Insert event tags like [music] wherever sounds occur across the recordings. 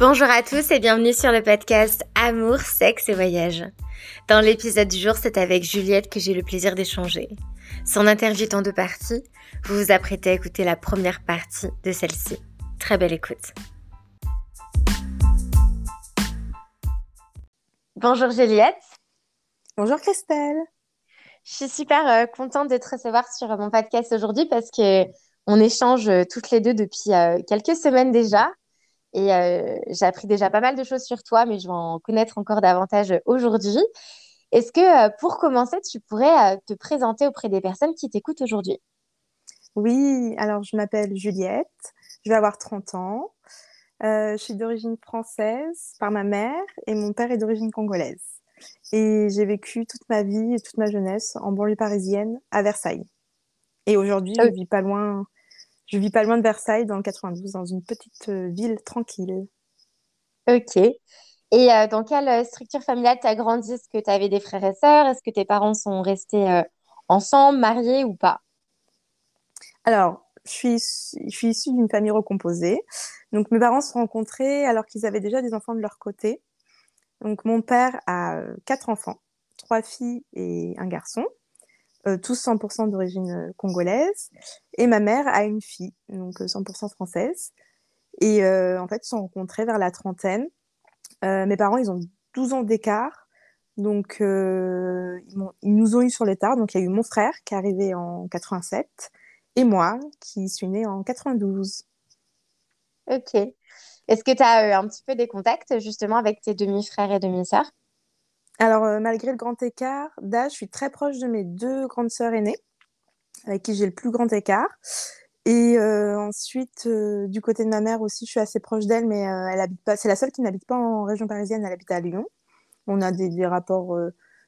Bonjour à tous et bienvenue sur le podcast Amour, sexe et voyage. Dans l'épisode du jour, c'est avec Juliette que j'ai le plaisir d'échanger. Son interview est en deux parties. Vous vous apprêtez à écouter la première partie de celle-ci. Très belle écoute. Bonjour Juliette. Bonjour Christelle. Je suis super euh, contente de te recevoir sur mon podcast aujourd'hui parce que on échange euh, toutes les deux depuis euh, quelques semaines déjà. Et j'ai appris déjà pas mal de choses sur toi, mais je vais en connaître encore davantage aujourd'hui. Est-ce que pour commencer, tu pourrais te présenter auprès des personnes qui t'écoutent aujourd'hui? Oui, alors je m'appelle Juliette, je vais avoir 30 ans. je suis d'origine française par ma mère et mon père est d'origine congolaise. Et j'ai vécu toute ma vie et toute ma jeunesse en banlieue parisienne à Versailles. Et aujourd'hui, je vis pas loin, je vis pas loin de Versailles, dans le 92, dans une petite euh, ville tranquille. Ok. Et euh, dans quelle euh, structure familiale tu as grandi? Est-ce que tu avais des frères et sœurs? Est-ce que tes parents sont restés ensemble, mariés ou pas? Alors, je suis, je suis issue d'une famille recomposée. Donc, mes parents se sont rencontrés alors qu'ils avaient déjà des enfants de leur côté. Donc, mon père a quatre enfants, trois filles et un garçon, tous 100% d'origine congolaise. Et ma mère a une fille, donc 100% française. Et en fait, ils se sont rencontrés vers la trentaine. mes parents, ils ont 12 ans d'écart. Donc, ils, ils, nous ont eu sur le tard. Donc, il y a eu mon frère qui est arrivé en 87 et moi qui suis née en 92. Ok. Est-ce que tu as un petit peu des contacts justement avec tes demi-frères et demi-sœurs? Alors, euh, malgré le grand écart d'âge, je suis très proche de mes deux grandes sœurs aînées, avec qui j'ai le plus grand écart. Et euh, ensuite, euh, du côté de ma mère aussi, je suis assez proche d'elle, mais elle habite pas. C'est la seule qui n'habite pas en région parisienne. Elle habite à Lyon. On a des, rapports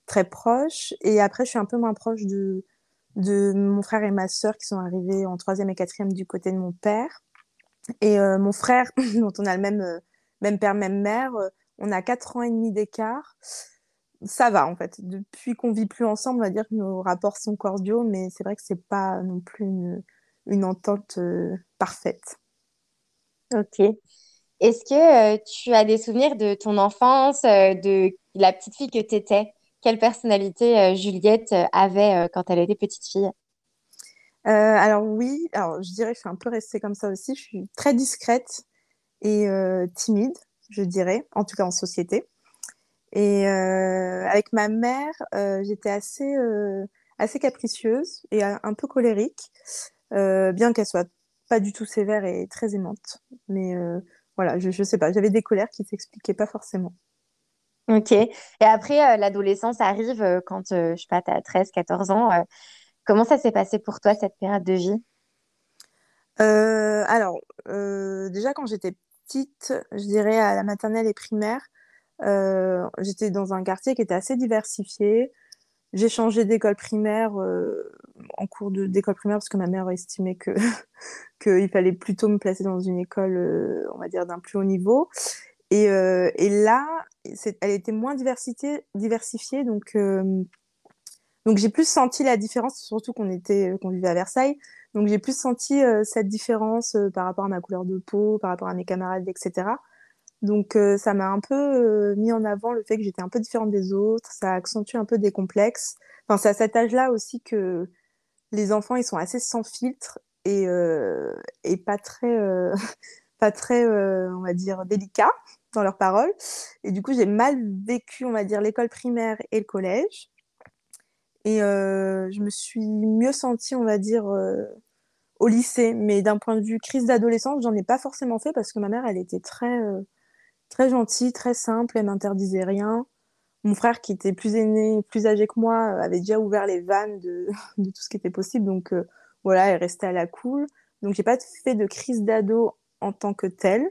très proches. Et après, je suis un peu moins proche de, de mon frère et ma sœur qui sont arrivés en troisième et quatrième du côté de mon père. Et mon frère, [laughs] dont on a le même, même père, même mère, on a 4 ans et demi d'écart. Ça va, en fait. Depuis qu'on vit plus ensemble, on va dire que nos rapports sont cordiaux, mais c'est vrai que c'est pas non plus une, une entente parfaite. Ok. Est-ce que tu as des souvenirs de ton enfance, de la petite fille que tu étais Quelle personnalité Juliette avait quand elle était petite fille? Euh, alors oui, alors je dirais que je suis un peu restée comme ça aussi. Je suis très discrète et euh, timide, je dirais, en tout cas en société. Et euh, avec ma mère, j'étais assez, assez capricieuse et un peu colérique, bien qu'elle soit pas du tout sévère et très aimante. Mais voilà, je, je sais pas, j'avais des colères qui s'expliquaient pas forcément. Ok. Et après, l'adolescence arrive quand, je sais pas, tu as 13, 14 ans. Comment ça s'est passé pour toi, cette période de vie? Euh, Alors, euh, déjà quand j'étais petite, je dirais à la maternelle et primaire, euh, j'étais dans un quartier qui était assez diversifié. J'ai changé d'école primaire en cours d'école primaire parce que ma mère estimait que [laughs] qu'il fallait plutôt me placer dans une école, on va dire, d'un plus haut niveau. Et, et là, elle était moins diversifiée, donc donc j'ai plus senti la différence, surtout qu'on était, euh, vivait à Versailles. Donc j'ai plus senti euh, cette différence euh, par rapport à ma couleur de peau, par rapport à mes camarades, etc. Donc ça m'a un peu mis en avant le fait que j'étais un peu différente des autres. Ça accentue un peu des complexes. Enfin c'est à cet âge-là aussi que les enfants ils sont assez sans filtre et, et pas très [laughs] pas très on va dire délicats dans leurs paroles. Et du coup j'ai mal vécu on va dire l'école primaire et le collège. Et euh, je me suis mieux sentie, on va dire, euh, au lycée. Mais d'un point de vue crise d'adolescence, j'en ai pas forcément fait parce que ma mère, elle était très, euh, très gentille, très simple, elle m'interdisait rien. Mon frère, qui était plus aîné, plus âgé que moi, avait déjà ouvert les vannes [laughs] de, tout ce qui était possible. Donc voilà, elle restait à la cool. Donc j'ai pas fait de crise d'ado en tant que telle.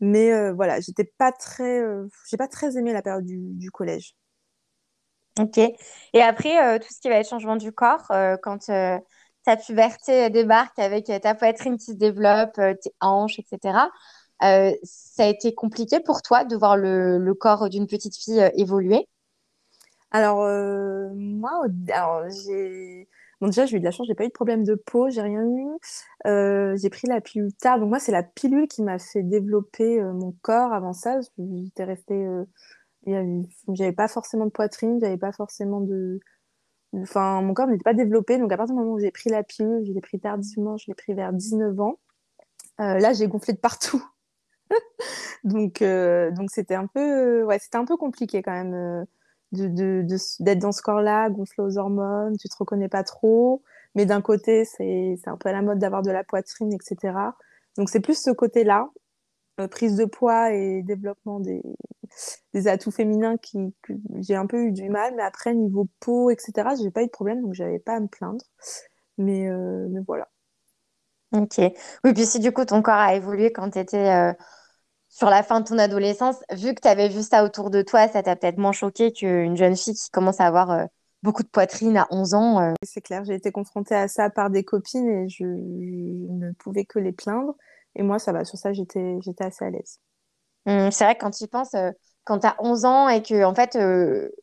Mais voilà, j'étais pas très, j'ai pas très aimé la période du, collège. Ok. Et après, euh, tout ce qui va être changement du corps, euh, quand euh, ta puberté débarque avec ta poitrine qui se développe, tes hanches, etc., ça a été compliqué pour toi de voir le, corps d'une petite fille évoluer? Alors, moi, alors, j'ai... Déjà, j'ai eu de la chance, j'ai pas eu de problème de peau, j'ai rien eu. Euh, j'ai pris la pilule tard. Donc, moi, c'est la pilule qui m'a fait développer euh, mon corps avant ça. J'étais restée. Euh, j'avais pas forcément de poitrine, j'avais pas forcément de. Enfin, mon corps n'était pas développé. Donc, à partir du moment où j'ai pris la pilule, je l'ai pris tardivement, je l'ai pris vers 19 ans. là, j'ai gonflé de partout. [laughs] donc, donc c'était un peu, ouais, c'était un peu compliqué quand même d'être de, dans ce corps-là, gonflé aux hormones, tu te reconnais pas trop. Mais d'un côté, c'est un peu à la mode d'avoir de la poitrine, etc. Donc c'est plus ce côté-là, euh, prise de poids et développement des, des atouts féminins qui, que j'ai un peu eu du mal. Mais après, niveau peau, etc., j'ai pas eu de problème, donc j'avais pas à me plaindre. Mais, euh, mais voilà. Ok. Oui, puis si du coup ton corps a évolué quand tu étais euh, sur la fin de ton adolescence, vu que tu avais vu ça autour de toi, ça t'a peut-être moins choqué qu'une jeune fille qui commence à avoir euh, beaucoup de poitrine à 11 ans. Euh. C'est clair, j'ai été confrontée à ça par des copines et je, ne pouvais que les plaindre. Et moi, ça va, sur ça, j'étais assez à l'aise. Mmh, c'est vrai que quand tu penses, euh, quand tu as 11 ans et que en fait,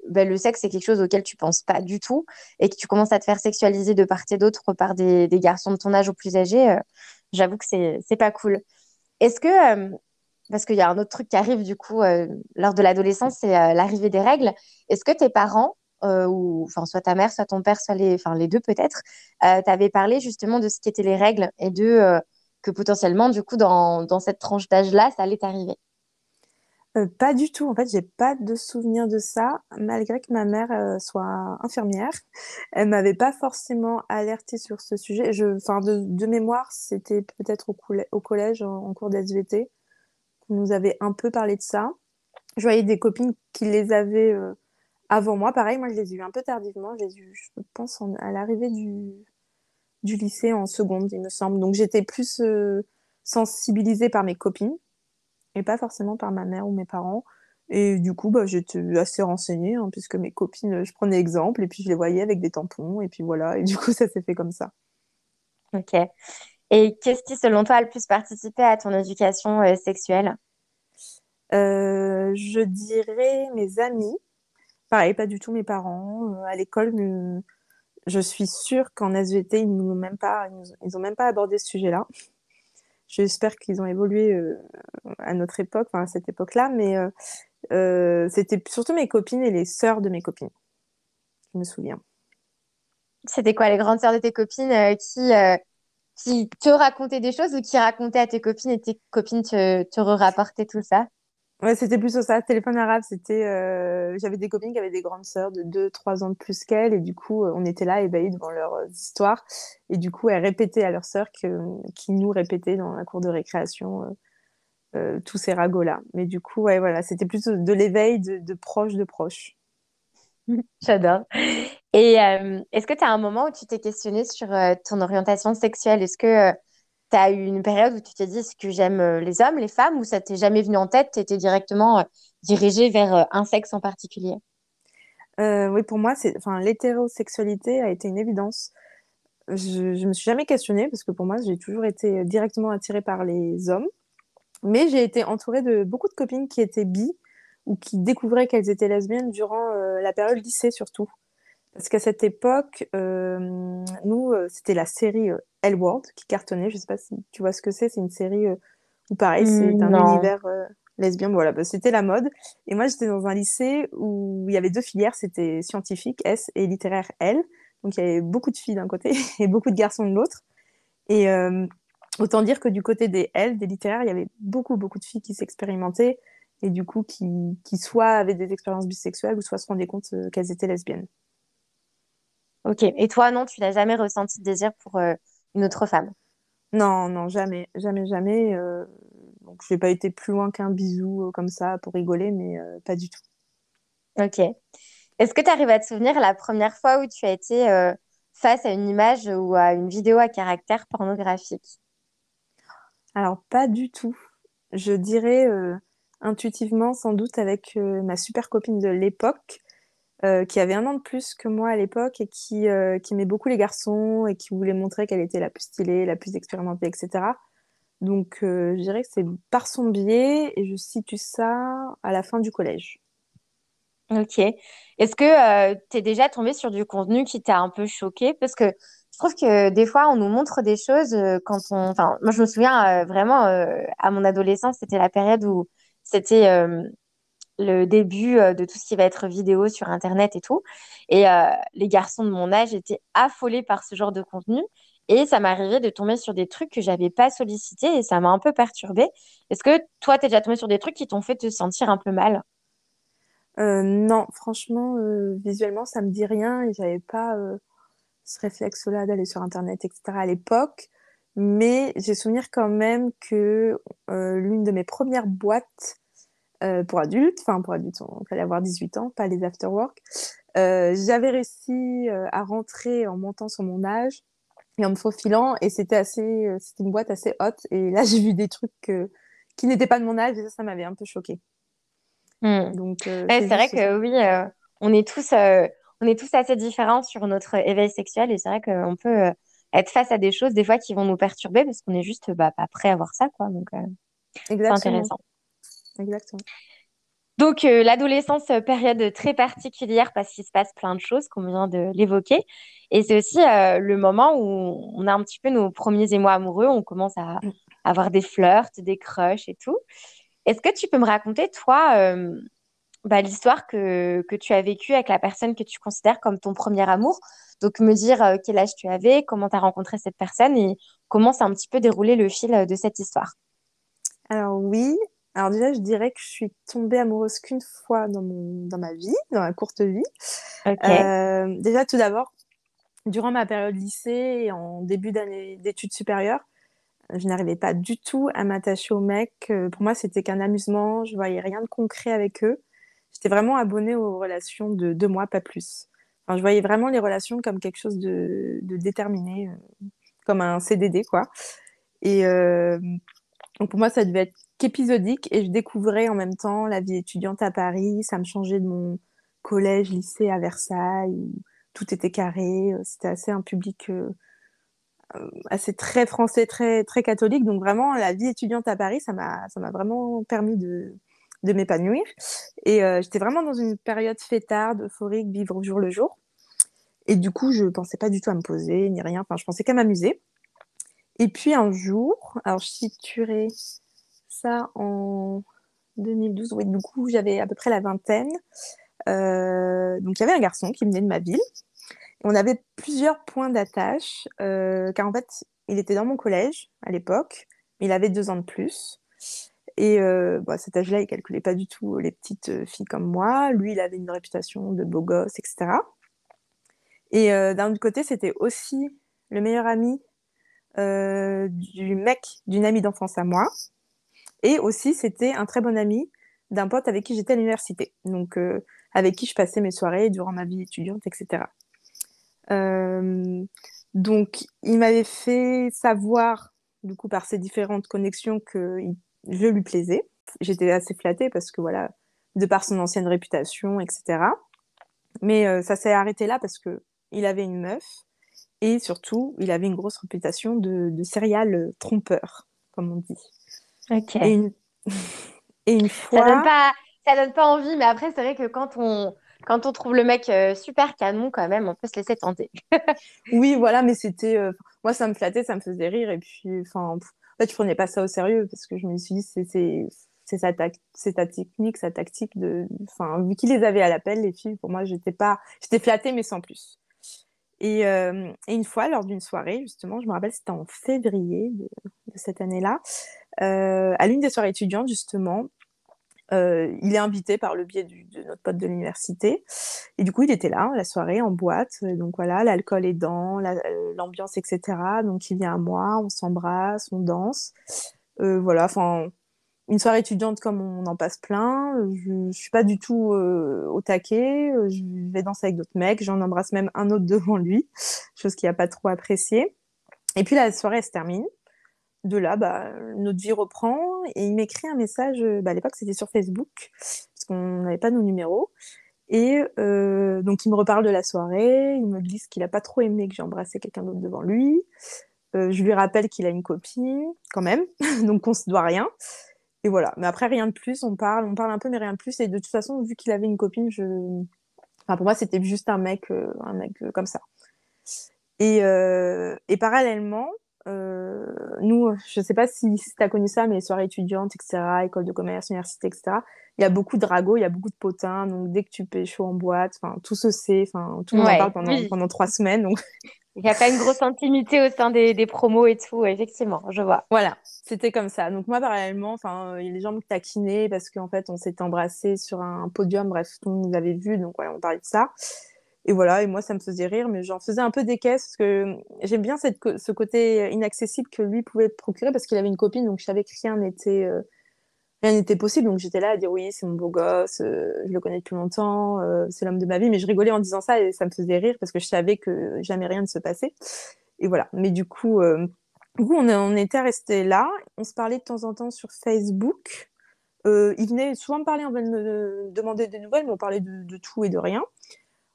ben, le sexe, c'est quelque chose auquel tu penses pas du tout et que tu commences à te faire sexualiser de part et d'autre par des, des, garçons de ton âge ou plus âgés, j'avoue que c'est pas cool. Est-ce que parce qu'il y a un autre truc qui arrive du coup euh, lors de l'adolescence, c'est euh, l'arrivée des règles. Est-ce que tes parents, euh, ou soit ta mère, soit ton père, soit les, les deux peut-être, t'avaient parlé justement de ce qu'étaient les règles et de que potentiellement du coup dans, dans cette tranche d'âge-là, ça allait t'arriver? Pas du tout. En fait, j'ai pas de souvenir de ça, malgré que ma mère soit infirmière. Elle m'avait pas forcément alertée sur ce sujet. De, mémoire, c'était peut-être au, au, collège, en, en cours d'SVT nous avait un peu parlé de ça. Je voyais des copines qui les avaient euh, avant moi. Pareil, moi, je les ai eues un peu tardivement. Je les ai eues, je pense, à l'arrivée du, du lycée en seconde, il me semble. Donc, j'étais plus euh, sensibilisée par mes copines et pas forcément par ma mère ou mes parents. Et du coup, bah, j'étais assez renseignée, hein, puisque mes copines, je prenais exemple, et puis je les voyais avec des tampons, et puis voilà, et du coup, ça s'est fait comme ça. Ok. Et qu'est-ce qui, selon toi, a le plus participé à ton éducation euh, sexuelle? Euh, Je dirais mes amis. Pareil, pas du tout mes parents. Euh, à l'école, je suis sûre qu'en SVT, ils n'ont même pas, ils ont même pas abordé ce sujet-là. J'espère qu'ils ont évolué à notre époque, enfin à cette époque-là, mais c'était surtout mes copines et les sœurs de mes copines. Je me souviens. C'était quoi les grandes sœurs de tes copines qui qui te racontaient des choses ou qui racontaient à tes copines et tes copines te, te rapportaient tout ça? Ouais, c'était plus ça. Téléphone arabe, c'était. Euh, j'avais des copines qui avaient des grandes sœurs de 2-3 ans de plus qu'elles, et du coup, euh, on était là ébahis devant leurs euh, histoires. Et du coup, elles répétaient à leurs sœurs qui nous répétaient dans la cour de récréation tous ces ragots-là. Mais du coup, ouais, voilà, c'était plutôt de l'éveil de, de proches de proches. [laughs] J'adore. Et euh, est-ce que tu as un moment où tu t'es questionné sur euh, ton orientation sexuelle? Est-ce que euh, tu as eu une période où tu t'es dit est-ce que j'aime les hommes, les femmes, ou ça t'est jamais venu en tête Tu étais directement dirigée vers un sexe en particulier? Oui, pour moi, l'hétérosexualité a été une évidence. Je ne me suis jamais questionnée parce que pour moi, j'ai toujours été directement attirée par les hommes. Mais j'ai été entourée de beaucoup de copines qui étaient bi ou qui découvraient qu'elles étaient lesbiennes durant la période lycée surtout. Parce qu'à cette époque, euh, nous, euh, c'était la série euh, World qui cartonnait. Je sais pas si tu vois ce que c'est. C'est une série où, pareil, c'est un univers lesbien. Voilà, bah, c'était la mode. Et moi, j'étais dans un lycée où il y avait deux filières. C'était scientifique, S, et littéraire, L. Donc, il y avait beaucoup de filles d'un côté [laughs] et beaucoup de garçons de l'autre. Et autant dire que du côté des L, des littéraires, il y avait beaucoup, beaucoup de filles qui s'expérimentaient et du coup, qui, qui soit avaient des expériences bisexuelles ou soit se rendaient compte qu'elles étaient lesbiennes. Ok. Et toi, non, tu n'as jamais ressenti de désir pour euh, une autre femme? Non, non, jamais, jamais, jamais. Euh, donc, je n'ai pas été plus loin qu'un bisou euh, comme ça pour rigoler, mais pas du tout. Ok. Est-ce que tu arrives à te souvenir la première fois où tu as été face à une image ou à une vidéo à caractère pornographique? Alors, pas du tout. Je dirais intuitivement, sans doute, avec ma super copine de l'époque euh, qui avait un an de plus que moi à l'époque et qui, euh, qui aimait beaucoup les garçons et qui voulait montrer qu'elle était la plus stylée, la plus expérimentée, etc. Donc euh, je dirais que c'est par son biais et je situe ça à la fin du collège. Ok. Est-ce que tu es déjà tombé sur du contenu qui t'a un peu choqué? Parce que je trouve que des fois, on nous montre des choses quand on... Enfin, moi, je me souviens vraiment, à mon adolescence, c'était la période où c'était le début de tout ce qui va être vidéo sur Internet et tout. Et les garçons de mon âge étaient affolés par ce genre de contenu. Et ça m'arrivait de tomber sur des trucs que j'avais pas sollicités et ça m'a un peu perturbée. Est-ce que toi, tu es déjà tombé sur des trucs qui t'ont fait te sentir un peu mal? Euh, non, franchement, euh, visuellement, ça me dit rien et j'avais pas euh, ce réflexe-là d'aller sur Internet, etc. à l'époque. Mais j'ai souvenir quand même que l'une de mes premières boîtes pour adultes, enfin pour adultes, on fallait avoir 18 ans, pas les afterwork, j'avais réussi à rentrer en montant sur mon âge et en me faufilant et c'était assez, c'était une boîte assez haute et là [laughs] j'ai vu des trucs qui n'étaient pas de mon âge et ça, ça m'avait un peu choqué. Hmm. Donc, euh, c'est vrai que oui, euh, on est tous, euh, on est tous assez différents sur notre éveil sexuel et c'est vrai qu'on peut être face à des choses des fois qui vont nous perturber parce qu'on est juste bah, pas prêt à voir ça, quoi. Donc, c'est intéressant. Exactement. Donc, l'adolescence, période très particulière parce qu'il se passe plein de choses, comme on vient de l'évoquer. Et c'est aussi le moment où on a un petit peu nos premiers émois amoureux, on commence à mm. avoir des flirts, des crushs et tout. Est-ce que tu peux me raconter, toi, euh, bah, l'histoire que, que, tu as vécue avec la personne que tu considères comme ton premier amour? Donc, me dire euh, quel âge tu avais, comment tu as rencontré cette personne et comment ça a un petit peu déroulé le fil euh, de cette histoire. Alors, oui. Alors, déjà, je dirais que je suis tombée amoureuse qu'une fois dans, mon, dans ma vie, dans ma courte vie. déjà, tout d'abord, durant ma période lycée et en début d'année d'études supérieures, je n'arrivais pas du tout à m'attacher aux mecs. Euh, pour moi, c'était qu'un amusement. Je voyais rien de concret avec eux. J'étais vraiment abonnée aux relations de deux mois, pas plus. Enfin, je voyais vraiment les relations comme quelque chose de, déterminé, euh, comme un CDD, quoi. Et euh, donc pour moi, ça devait être qu'épisodique. Et je découvrais en même temps la vie étudiante à Paris. Ça me changeait de mon collège, lycée à Versailles, où tout était carré. C'était assez un public euh, assez très français, très, très catholique. Donc vraiment, la vie étudiante à Paris, ça m'a, vraiment permis de, de m'épanouir. Et euh, j'étais vraiment dans une période fêtarde, euphorique, vivre au jour le jour. Et du coup, je pensais pas du tout à me poser, ni rien. Enfin, je pensais qu'à m'amuser. Et puis un jour, alors je situerai ça en 2012. Oui, du coup, j'avais à peu près la vingtaine. Euh, donc il y avait un garçon qui venait de ma ville on avait plusieurs points d'attache, euh, car en fait, il était dans mon collège à l'époque, il avait deux ans de plus. Et euh, à cet âge-là, il calculait pas du tout les petites filles comme moi. Lui, il avait une réputation de beau gosse, etc. Et d'un côté, c'était aussi le meilleur ami du mec d'une amie d'enfance à moi. Et aussi, c'était un très bon ami d'un pote avec qui j'étais à l'université. Donc, avec qui je passais mes soirées durant ma vie étudiante, etc. Euh, donc, il m'avait fait savoir, du coup, par ces différentes connexions, que je lui plaisais. J'étais assez flattée parce que, voilà, de par son ancienne réputation, etc. Mais euh, ça s'est arrêté là parce que il avait une meuf et surtout, il avait une grosse réputation de, de serial trompeur, comme on dit. Ok. Et une, [laughs] et une fois. Ça donne pas, ça donne pas envie, mais après, c'est vrai que quand on, quand on trouve le mec euh, super canon, quand même, on peut se laisser tenter. [laughs] oui, voilà, mais c'était. Euh, moi, ça me flattait, ça me faisait rire. Et puis, enfin, en fait, je prenais pas ça au sérieux parce que je me suis dit, c'est sa, ta technique, sa tactique de. Enfin, vu qu'il les avait à l'appel, les filles, pour moi, j'étais pas. J'étais flattée, mais sans plus. Et, euh, et une fois, lors d'une soirée, justement, je me rappelle, c'était en février de, de cette année-là, à l'une des soirées étudiantes, justement, euh, il est invité par le biais de notre pote de l'université. Et du coup, il était là, la soirée, en boîte. Donc voilà, l'alcool est dans, euh, l'ambiance, etc. Donc il vient à moi, on s'embrasse, on danse. Euh, voilà, enfin, une soirée étudiante comme on en passe plein. Je, ne suis pas du tout au taquet. Je vais danser avec d'autres mecs. J'en embrasse même un autre [laughs] devant lui, chose qu'il n'a pas trop apprécié. Et puis la soirée se termine de là, bah, notre vie reprend et il m'écrit un message. Euh, bah, à l'époque, c'était sur Facebook parce qu'on n'avait pas nos numéros. Et euh, donc, il me reparle de la soirée. Il me glisse qu'il n'a pas trop aimé que j'ai embrassé quelqu'un d'autre devant lui. Euh, je lui rappelle qu'il a une copine, quand même, [laughs] donc on se doit rien. et voilà. Mais après, rien de plus. On parle, on parle un peu, mais rien de plus. Et de toute façon, vu qu'il avait une copine, je... enfin, pour moi, c'était juste un mec, euh, un mec euh, comme ça. Et, et parallèlement, nous, je sais pas si, si tu as connu ça, mais les soirées étudiantes, etc., école de commerce, université, etc., il y a beaucoup de ragots, il y a beaucoup de potins. Donc, dès que tu chaud en boîte, enfin, tout se sait. Enfin, tout le monde en parle pendant, pendant trois semaines. Donc, [laughs] il n'y a pas une grosse intimité au sein des, des, promos et tout, effectivement, je vois. Voilà, c'était comme ça. Donc moi, parallèlement, enfin, euh, les gens me taquinaient parce qu'en fait, on s'était embrassés sur un podium, bref, tout le monde nous avait vus, donc voilà, on parlait de ça. Et voilà, et moi, ça me faisait rire, mais j'en faisais un peu des caisses parce que j'aime bien cette, ce côté inaccessible que lui pouvait procurer parce qu'il avait une copine, donc je savais que rien n'était... Euh, rien n'était possible. Donc j'étais là à dire oui, c'est mon beau gosse, euh, je le connais depuis longtemps, euh, c'est l'homme de ma vie. Mais je rigolais en disant ça et ça me faisait rire parce que je savais que jamais rien ne se passait. Et voilà. Mais du coup, du coup on, était resté là. On se parlait de temps en temps sur Facebook. il venait souvent me parler, on venait me demander des nouvelles, mais on parlait de tout et de rien.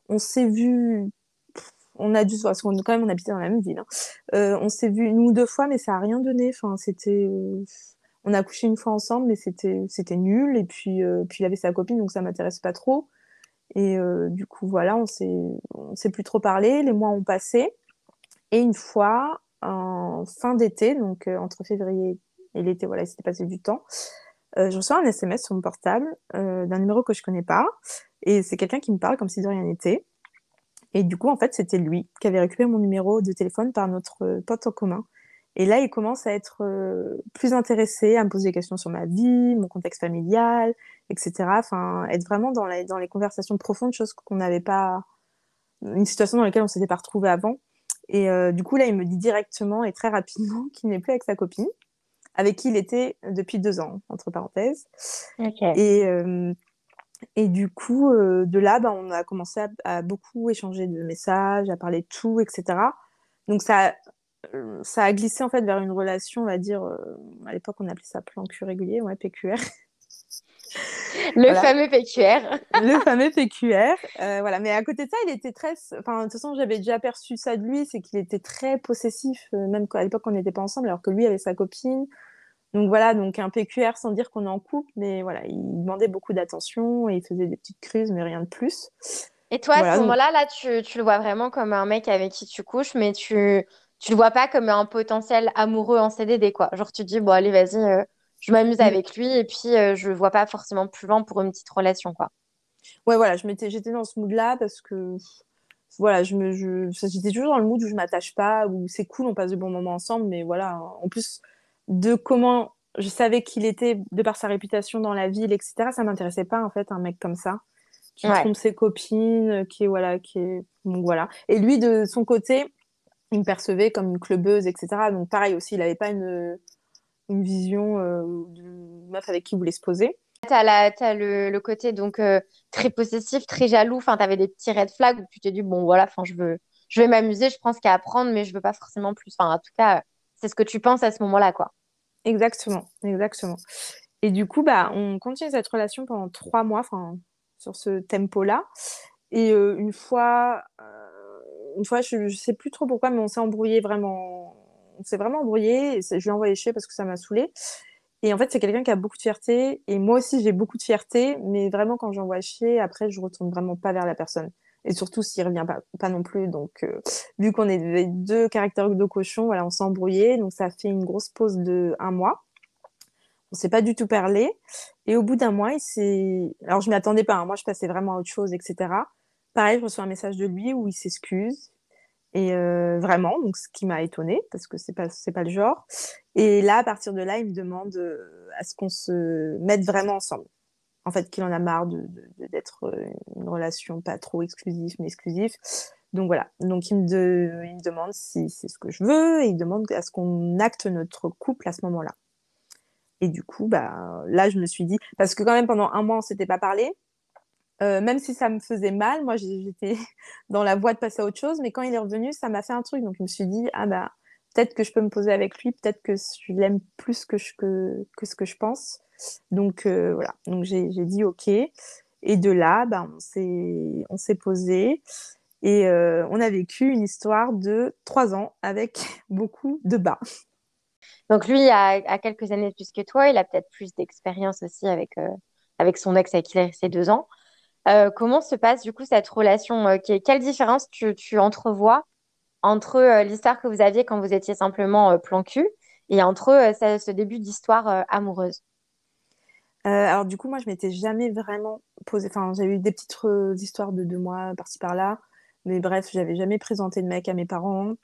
On s'est vu on a dû parce qu'on quand même on habitait dans la même ville. Hein. on s'est vu une ou deux fois, mais ça a rien donné. Enfin, c'était on a couché une fois ensemble, mais c'était c'était nul. Et puis euh, puis il avait sa copine, donc ça m'intéresse pas trop. Et euh, du coup voilà, on s'est on s'est plus trop parlé. Les mois ont passé. Et une fois en fin d'été, donc euh, entre février et l'été, voilà, il s'était passé du temps. Je reçois un SMS sur mon portable d'un numéro que je connais pas. Et c'est quelqu'un qui me parle comme si de rien n'était. Et du coup, en fait, c'était lui qui avait récupéré mon numéro de téléphone par notre pote en commun. Et là, il commence à être euh, plus intéressé, à me poser des questions sur ma vie, mon contexte familial, etc. Enfin, être vraiment dans, les conversations profondes, chose qu'on n'avait pas, une situation dans laquelle on s'était pas retrouvé avant. Et euh, du coup, là, il me dit directement et très rapidement [laughs] qu'il n'est plus avec sa copine, avec qui il était depuis deux ans, entre parenthèses. Et, euh, et du coup, de là, bah, on a commencé à, à, beaucoup échanger de messages, à parler de tout, etc. Donc ça euh, ça a glissé en fait vers une relation, on va dire, euh, à l'époque on appelait ça plan cul régulier, ouais, PQR. Le fameux PQR. le fameux PQR. Euh, voilà. Mais à côté de ça, il était très. Enfin, de toute façon, j'avais déjà perçu ça de lui, c'est qu'il était très possessif, même à l'époque on n'était pas ensemble, alors que lui avait sa copine. Donc voilà, donc un PQR sans dire qu'on est en couple, mais voilà, il demandait beaucoup d'attention et il faisait des petites crises, mais rien de plus. Et toi, à ce moment-là, là, tu, tu, le vois vraiment comme un mec avec qui tu couches, mais tu tu le vois pas comme un potentiel amoureux en CDD, quoi. Genre, tu dis, bon, allez, vas-y, euh, je m'amuse mm. avec lui et puis euh, je vois pas forcément plus loin pour une petite relation, quoi. Ouais, voilà, je m'étais, j'étais dans ce mood-là parce que, voilà, je me, j'étais toujours dans le mood où je m'attache pas, où c'est cool, on passe de bons moments ensemble, mais voilà, en plus de comment je savais qu'il était de par sa réputation dans la ville, etc., ça m'intéressait pas, en fait, un mec comme ça qui trompe ses copines, qui est voilà, qui est donc voilà. Et lui de son côté, il me percevait comme une clubeuse, etc. Donc pareil aussi, il n'avait pas une, une vision euh, de meuf avec qui il voulait se poser. Tu as, le, le, côté donc euh, très possessif, très jaloux. Enfin, tu avais des petits red flags où tu t'es dit, bon, voilà, enfin, je, veux, je vais m'amuser, je pense qu'à apprendre, mais je veux pas forcément plus. Enfin, en tout cas, c'est ce que tu penses à ce moment-là, quoi. Exactement, exactement. Et du coup, bah, on continue cette relation pendant trois mois, enfin, sur ce tempo-là. Et euh, une fois, une fois, je, ne sais plus trop pourquoi, mais on s'est embrouillé vraiment. On s'est vraiment embrouillé. Je lui ai envoyé chier parce que ça m'a saoulé. Et en fait, c'est quelqu'un qui a beaucoup de fierté. Et moi aussi, j'ai beaucoup de fierté. Mais vraiment, quand j'envoie chier, après, je retourne vraiment pas vers la personne. Et surtout s'il revient pas, non plus. Donc, euh, vu qu'on est deux caractères de cochon, voilà, on s'est embrouillé. Donc, ça a fait une grosse pause de un mois. On s'est pas du tout parlé. Et au bout d'un mois, il. Alors, je m'y attendais pas. Hein. Moi, je passais vraiment à autre chose, etc. Pareil, je reçois un message de lui où il s'excuse. Et euh, vraiment, donc ce qui m'a étonnée, parce que c'est pas, pas le genre. Et là, à partir de là, il me demande euh, à ce qu'on se mette vraiment ensemble. En fait, qu'il en a marre de, d'être euh, une relation pas trop exclusive, mais exclusive. Donc voilà. Donc il me, il me demande si c'est ce que je veux et il demande à ce qu'on acte notre couple à ce moment-là. Et du coup, bah, là, je me suis dit, parce que quand même pendant un mois, on s'était pas parlé. Euh, même si ça me faisait mal, moi j'étais [laughs] dans la voie de passer à autre chose, mais quand il est revenu, ça m'a fait un truc. Donc je me suis dit, ah bah peut-être que je peux me poser avec lui, peut-être que je l'aime plus que, ce que je pense. Donc euh, voilà, donc j'ai dit ok. Et de là, bah, on s'est posé et euh, on a vécu une histoire de trois ans avec [laughs] beaucoup de bas. Donc lui a, quelques années plus que toi, il a peut-être plus d'expérience aussi avec, avec son ex avec qui il est resté deux ans. Euh, comment se passe du coup cette relation euh, Quelle différence tu, entrevois entre l'histoire que vous aviez quand vous étiez simplement plan cul et entre ce, début d'histoire amoureuse? Alors du coup, moi, je m'étais jamais vraiment posé. Enfin, j'ai eu des petites histoires de deux mois par-ci par-là, mais bref, j'avais jamais présenté de mec à mes parents.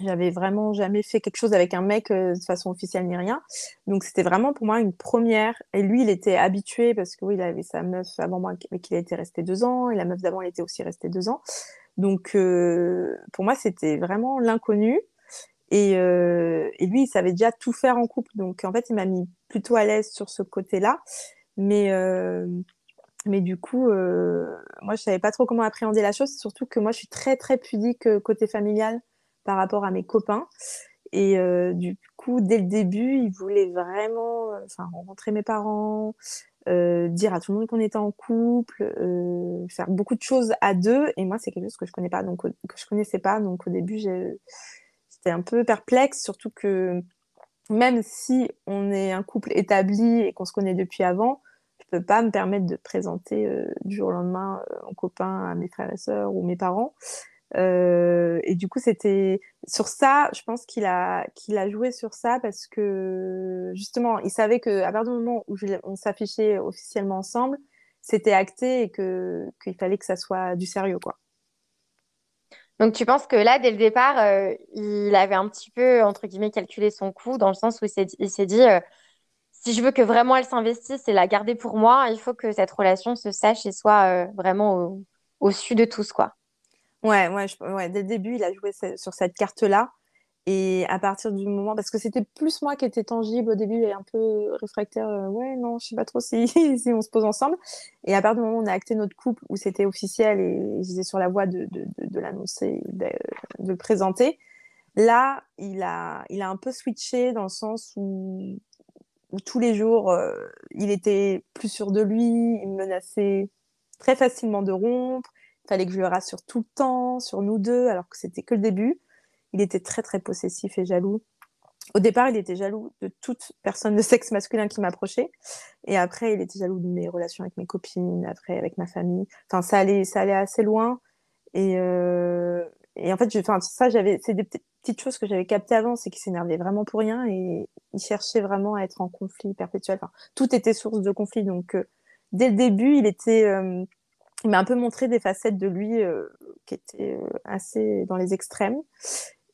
J'avais vraiment jamais fait quelque chose avec un mec euh, de façon officielle ni rien. Donc c'était vraiment pour moi une première. Et lui, il était habitué parce que oui, il avait sa meuf avant moi, mais qu'il était resté deux ans. Et la meuf d'avant, elle était aussi restée deux ans. Donc euh, pour moi, c'était vraiment l'inconnu. Et, euh, et, lui, il savait déjà tout faire en couple. Donc en fait, il m'a mis plutôt à l'aise sur ce côté-là. Mais mais du coup, moi, je savais pas trop comment appréhender la chose. Surtout que moi, je suis très très pudique côté familial par rapport à mes copains. Et euh, du coup, dès le début, il voulait vraiment euh, enfin, rencontrer mes parents, euh, dire à tout le monde qu'on était en couple, faire beaucoup de choses à deux. Et moi, c'est quelque chose que je connais pas, donc que je connaissais pas. Donc au début, j'étais un peu perplexe, surtout que même si on est un couple établi et qu'on se connaît depuis avant, je peux pas me permettre de présenter du jour au lendemain en copain à mes frères et sœurs ou mes parents. Euh, et du coup, c'était sur ça, je pense qu'il a, qu'il a joué sur ça parce que justement, il savait qu'à partir du moment où on s'affichait officiellement ensemble, c'était acté et qu'il fallait que ça soit du sérieux, quoi. Donc, tu penses que là, dès le départ, euh, il avait un petit peu, entre guillemets, calculé son coup, dans le sens où il s'est, dit, euh, si je veux que vraiment elle s'investisse et la garder pour moi, il faut que cette relation se sache et soit vraiment au, au-dessus de tous, quoi. Ouais, ouais, ouais, dès le début, il a joué sur cette carte-là. Et à partir du moment, parce que c'était plus moi qui étais tangible au début et un peu réfractaire, euh, ouais, non, je sais pas trop [laughs] si, si on se pose ensemble. Et à partir du moment où on a acté notre couple, où c'était officiel et j'étais sur la voie de, de, l'annoncer, de, le présenter, là, il a, il a un peu switché dans le sens où, tous les jours, euh, il était plus sûr de lui, il me menaçait très facilement de rompre fallait que je le rassure tout le temps sur nous deux, alors que c'était que le début. Il était très très possessif et jaloux. Au départ, il était jaloux de toute personne de sexe masculin qui m'approchait. Et après, il était jaloux de mes relations avec mes copines, après avec ma famille. Enfin, ça allait, ça allait assez loin. Et, euh, et en fait, je, enfin, ça, j'avais, c'est des petites choses que j'avais captées avant, c'est qu'il s'énervait vraiment pour rien et il cherchait vraiment à être en conflit perpétuel. Enfin, tout était source de conflit. Donc, euh, dès le début, il était, euh, il m'a un peu montré des facettes de lui euh, qui étaient euh, assez dans les extrêmes.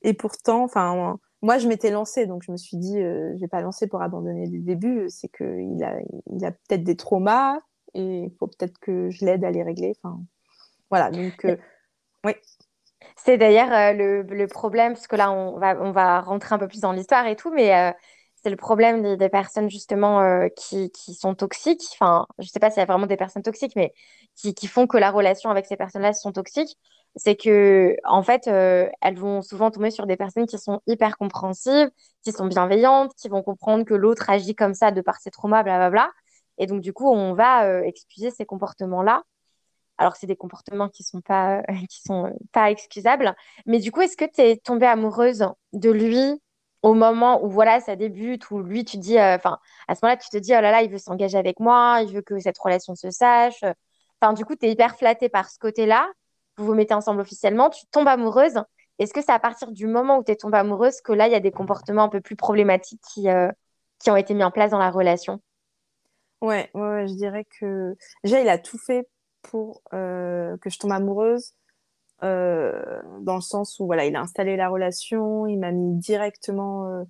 Et pourtant, enfin, moi, je m'étais lancée, donc je me suis dit, euh, je vais pas lancer pour abandonner dès le début. C'est qu'il a, il a peut-être des traumas et il faut peut-être que je l'aide à les régler. Enfin, voilà. Donc, oui. C'est d'ailleurs le, le, problème, parce que là, on va, on va rentrer un peu plus dans l'histoire et tout, mais c'est le problème des, personnes justement euh, qui, sont toxiques. Enfin, je sais pas s'il y a vraiment des personnes toxiques, mais qui, font que la relation avec ces personnes-là sont toxiques. C'est que, en fait, euh, elles vont souvent tomber sur des personnes qui sont hyper compréhensives, qui sont bienveillantes, qui vont comprendre que l'autre agit comme ça de par ses traumas, blablabla. Et donc, du coup, on va euh, excuser ces comportements-là. Alors c'est des comportements qui sont pas, [laughs] qui sont pas excusables. Mais du coup, est-ce que tu es tombée amoureuse de lui au moment où voilà ça débute où lui tu dis euh, enfin à ce moment-là tu te dis oh là là il veut s'engager avec moi il veut que cette relation se sache. Enfin du coup tu es hyper flattée par ce côté-là. Vous vous mettez ensemble officiellement tu tombes amoureuse. Est-ce que c'est à partir du moment où tu es tombée amoureuse que là il y a des comportements un peu plus problématiques qui euh, qui ont été mis en place dans la relation? Ouais, ouais, je dirais que déjà il a tout fait pour euh, que je tombe amoureuse euh, dans le sens où voilà, il a installé la relation, il m'a mis directement euh,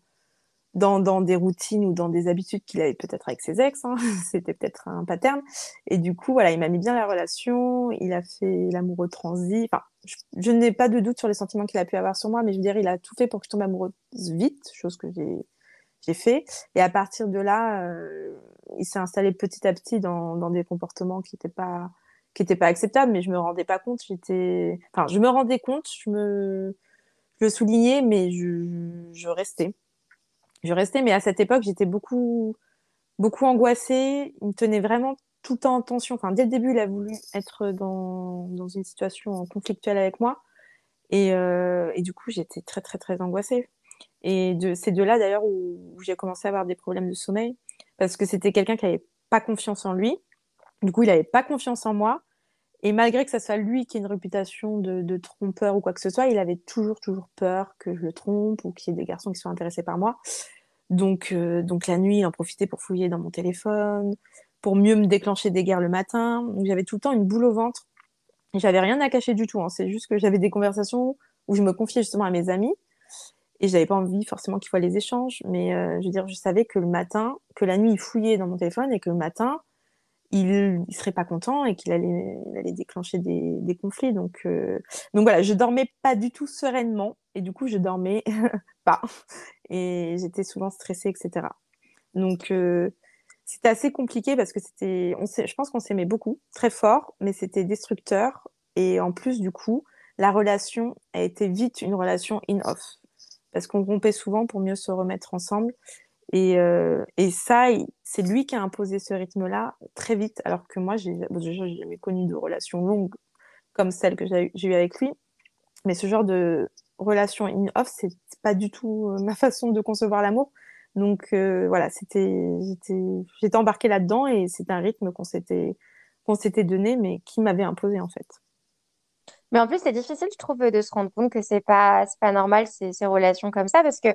dans, des routines ou dans des habitudes qu'il avait peut-être avec ses ex, hein. [laughs] c'était peut-être un pattern. Et du coup, voilà, il m'a mis bien la relation, il a fait l'amoureux transi. Enfin, je, n'ai pas de doute sur les sentiments qu'il a pu avoir sur moi, mais je veux dire, il a tout fait pour que je tombe amoureuse vite, chose que j'ai j'ai fait. Et à partir de là, euh, il s'est installé petit à petit dans des comportements qui n'étaient pas qui n'était pas acceptable, mais je me rendais pas compte. J'étais, enfin, je me rendais compte, je me, je le soulignais, mais je, je restais. Je restais, mais à cette époque, j'étais beaucoup, beaucoup angoissée. Il me tenait vraiment tout le temps en tension. Enfin, dès le début, il a voulu être dans, dans une situation conflictuelle avec moi. Et, euh, et du coup, j'étais très, très, très angoissée. Et c'est de là d'ailleurs où, j'ai commencé à avoir des problèmes de sommeil, parce que c'était quelqu'un qui n'avait pas confiance en lui. Du coup, il n'avait pas confiance en moi. Et malgré que ce soit lui qui ait une réputation de, trompeur ou quoi que ce soit, il avait toujours, toujours peur que je le trompe ou qu'il y ait des garçons qui soient intéressés par moi. Donc, euh, donc la nuit, il en profitait pour fouiller dans mon téléphone, pour mieux me déclencher des guerres le matin. Donc j'avais tout le temps une boule au ventre. J'avais rien à cacher du tout. Hein. C'est juste que j'avais des conversations où je me confiais justement à mes amis et j'avais pas envie forcément qu'ils voient les échanges. Mais euh, je veux dire, je savais que le matin, que la nuit, il fouillait dans mon téléphone et que le matin, il, ne serait pas content et qu'il allait, allait déclencher des, conflits. Donc, euh, donc voilà, je dormais pas du tout sereinement et du coup, je dormais [laughs] pas et j'étais souvent stressée, etc. Donc, euh, c'était assez compliqué parce que c'était, on je pense qu'on s'aimait beaucoup, très fort, mais c'était destructeur et en plus, du coup, la relation a été vite une relation in-off parce qu'on rompait souvent pour mieux se remettre ensemble. Et, euh, et ça, c'est lui qui a imposé ce rythme-là très vite, alors que moi, j'ai jamais connu de relation longue comme celle que j'ai eue avec lui. Mais ce genre de relation in-off, c'est pas du tout euh, ma [laughs] façon de concevoir l'amour. Donc euh, voilà, j'étais embarquée là-dedans et c'est un rythme qu'on s'était, qu'on donné, mais qui m'avait imposé en fait. Mais en plus, c'est difficile, je trouve, de se rendre compte que c'est pas, pas normal ces, ces relations comme ça, parce que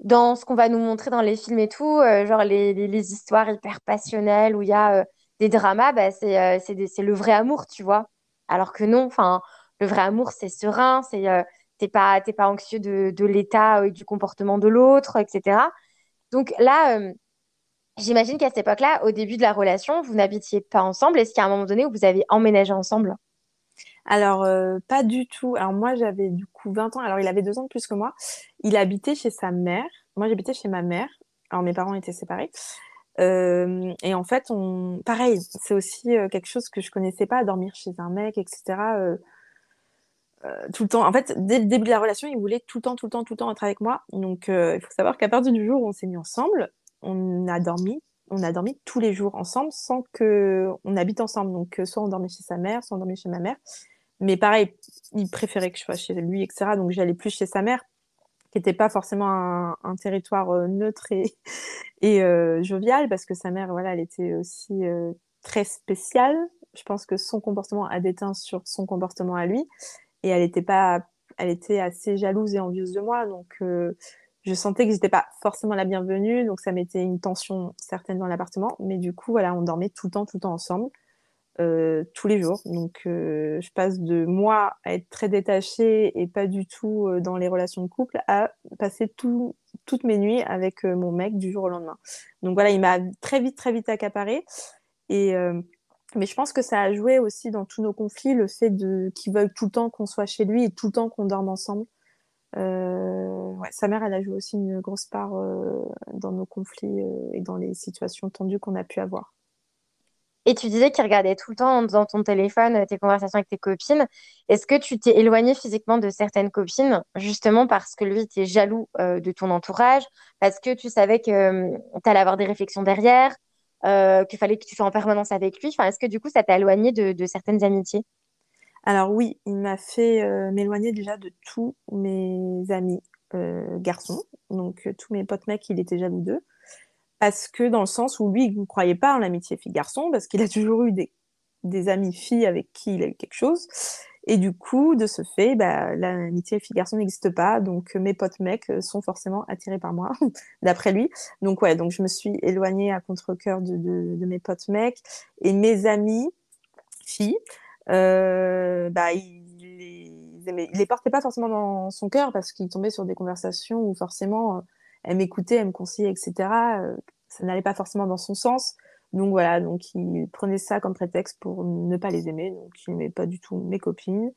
dans ce qu'on va nous montrer dans les films et tout, euh, genre les, les, histoires hyper passionnelles où il y a euh, des dramas, bah, c'est euh, c'est le vrai amour, tu vois. Alors que non, enfin, le vrai amour, c'est serein, c'est t'es pas, pas anxieux de, de l'état et du comportement de l'autre, etc. Donc là, j'imagine qu'à cette époque-là, au début de la relation, vous n'habitiez pas ensemble. Est-ce qu'à un moment donné où vous avez emménagé ensemble? Alors, euh, pas du tout. Alors, moi, j'avais du coup 20 ans. Alors, il avait deux ans de plus que moi. Il habitait chez sa mère. Moi, j'habitais chez ma mère. Alors, mes parents étaient séparés. Euh, et en fait, on... pareil, c'est aussi euh, quelque chose que je connaissais pas, dormir chez un mec, etc. tout le temps. En fait, dès le début de la relation, il voulait tout le temps, tout le temps, tout le temps être avec moi. Donc, il faut savoir qu'à partir du jour où on s'est mis ensemble, on a dormi on a dormi tous les jours ensemble sans que on habite ensemble. Donc, soit on dormait chez sa mère, soit on dormait chez ma mère. Mais pareil, il préférait que je sois chez lui, etc. Donc j'allais plus chez sa mère, qui n'était pas forcément un, territoire euh, neutre [laughs] et, euh, jovial, parce que sa mère, voilà, elle était aussi euh, très spéciale. Je pense que son comportement a déteint sur son comportement à lui, et elle était pas, elle était assez jalouse et envieuse de moi, donc je sentais que j'étais pas forcément la bienvenue, donc ça mettait une tension certaine dans l'appartement. Mais du coup, voilà, on dormait tout le temps, tout le temps ensemble. Euh, tous les jours. Donc, euh, je passe de moi à être très détachée et pas du tout euh, dans les relations de couple à passer toutes mes nuits avec mon mec du jour au lendemain. Donc voilà, il m'a très vite, très vite accaparé. Mais je pense que ça a joué aussi dans tous nos conflits le fait qu'il veuille tout le temps qu'on soit chez lui et tout le temps qu'on dorme ensemble. Sa mère, elle a joué aussi une grosse part dans nos conflits et dans les situations tendues qu'on a pu avoir. Et tu disais qu'il regardait tout le temps dans ton téléphone euh, tes conversations avec tes copines. Est-ce que tu t'es éloigné physiquement de certaines copines, justement parce que lui était jaloux euh, de ton entourage, parce que tu savais que euh, tu allais avoir des réflexions derrière, qu'il fallait que tu sois en permanence avec lui? Enfin, Est-ce que du coup, ça t'a éloigné de, certaines amitiés? Alors oui, il m'a fait m'éloigner déjà de tous mes amis garçons. Donc tous mes potes mecs, il était jaloux d'eux parce que dans le sens où lui, il ne croyait pas en l'amitié fille-garçon, parce qu'il a [laughs] toujours eu des, amis filles avec qui il a eu quelque chose. Et du coup, de ce fait, bah, l'amitié fille-garçon n'existe pas. Donc, mes potes mecs sont forcément attirés par moi, [laughs] d'après lui. Donc, ouais, donc je me suis éloignée à contre-coeur de, mes potes mecs. Et mes amis filles, euh, bah, les, les portait pas forcément dans son cœur parce qu'il tombait sur des conversations où forcément elle m'écoutait, elle me conseillait, etc. Euh, ça n'allait pas forcément dans son sens. Donc voilà, donc il prenait ça comme prétexte pour ne pas les aimer. Donc il n'aimait pas du tout mes copines.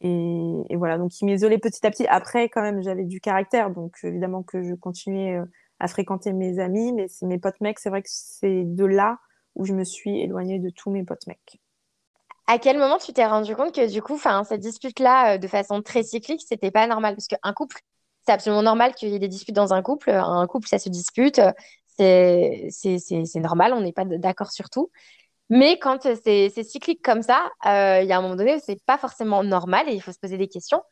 Et, voilà, donc il m'isolait petit à petit. Après, quand même, j'avais du caractère. Donc évidemment que je continuais euh, à fréquenter mes amis. Mais mes potes mecs, c'est vrai que c'est de là où je me suis éloignée de tous mes potes mecs. À quel moment tu t'es rendu compte que du coup, cette dispute-là, euh, de façon très cyclique, c'était pas normal? Parce qu'un couple, c'est absolument normal qu'il y ait des disputes dans un couple. Un couple, ça se dispute. C'est normal, on n'est pas d'accord sur tout. Mais quand c'est cyclique comme ça, euh, il y a un moment donné où c'est pas forcément normal et il faut se poser des questions.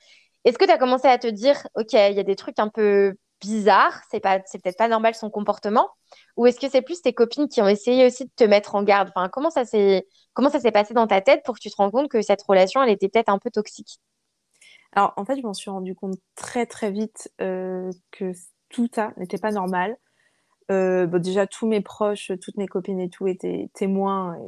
Est-ce que tu as commencé à te dire, OK, il y a des trucs un peu bizarre, c'est peut-être pas normal son comportement, ou est-ce que c'est plus tes copines qui ont essayé aussi de te mettre en garde? Enfin, comment ça s'est passé dans ta tête pour que tu te rends compte que cette relation, elle était peut-être un peu toxique? Alors, en fait, je m'en suis rendu compte très très vite euh, que tout ça n'était pas normal. Euh, déjà, tous mes proches, toutes mes copines et tout étaient témoins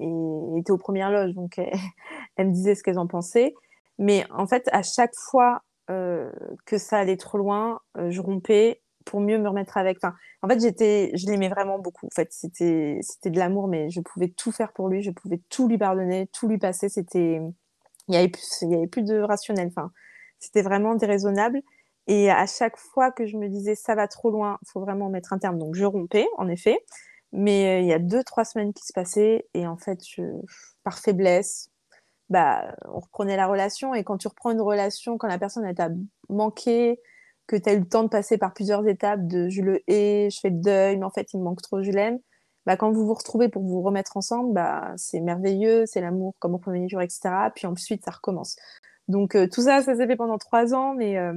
et, étaient aux premières loges, donc [laughs] elles, me disaient ce qu'elles en pensaient. Mais en fait, à chaque fois euh, que ça allait trop loin, je rompais pour mieux me remettre avec. En fait, j'étais, je l'aimais vraiment beaucoup. En fait, c'était, c'était de l'amour, mais je pouvais tout faire pour lui, je pouvais tout lui pardonner, tout lui passer. C'était, il y avait plus, y avait plus de rationnel. Enfin, c'était vraiment déraisonnable. Et à chaque fois que je me disais ça va trop loin, il faut vraiment mettre un terme. Donc je rompais, en effet. Mais euh, il y a deux, trois semaines qui se passaient et en fait, par faiblesse, bah, on reprenait la relation. Et quand tu reprends une relation, quand la personne t'a manqué, que tu as eu le temps de passer par plusieurs étapes de je le hais, je fais le deuil, mais en fait il me manque trop, je l'aime. Bah, quand vous vous retrouvez pour vous remettre ensemble, bah, c'est merveilleux, c'est l'amour comme au premier jour, etc. Puis ensuite, ça recommence. Donc euh, tout ça, ça s'est fait pendant trois ans, mais euh,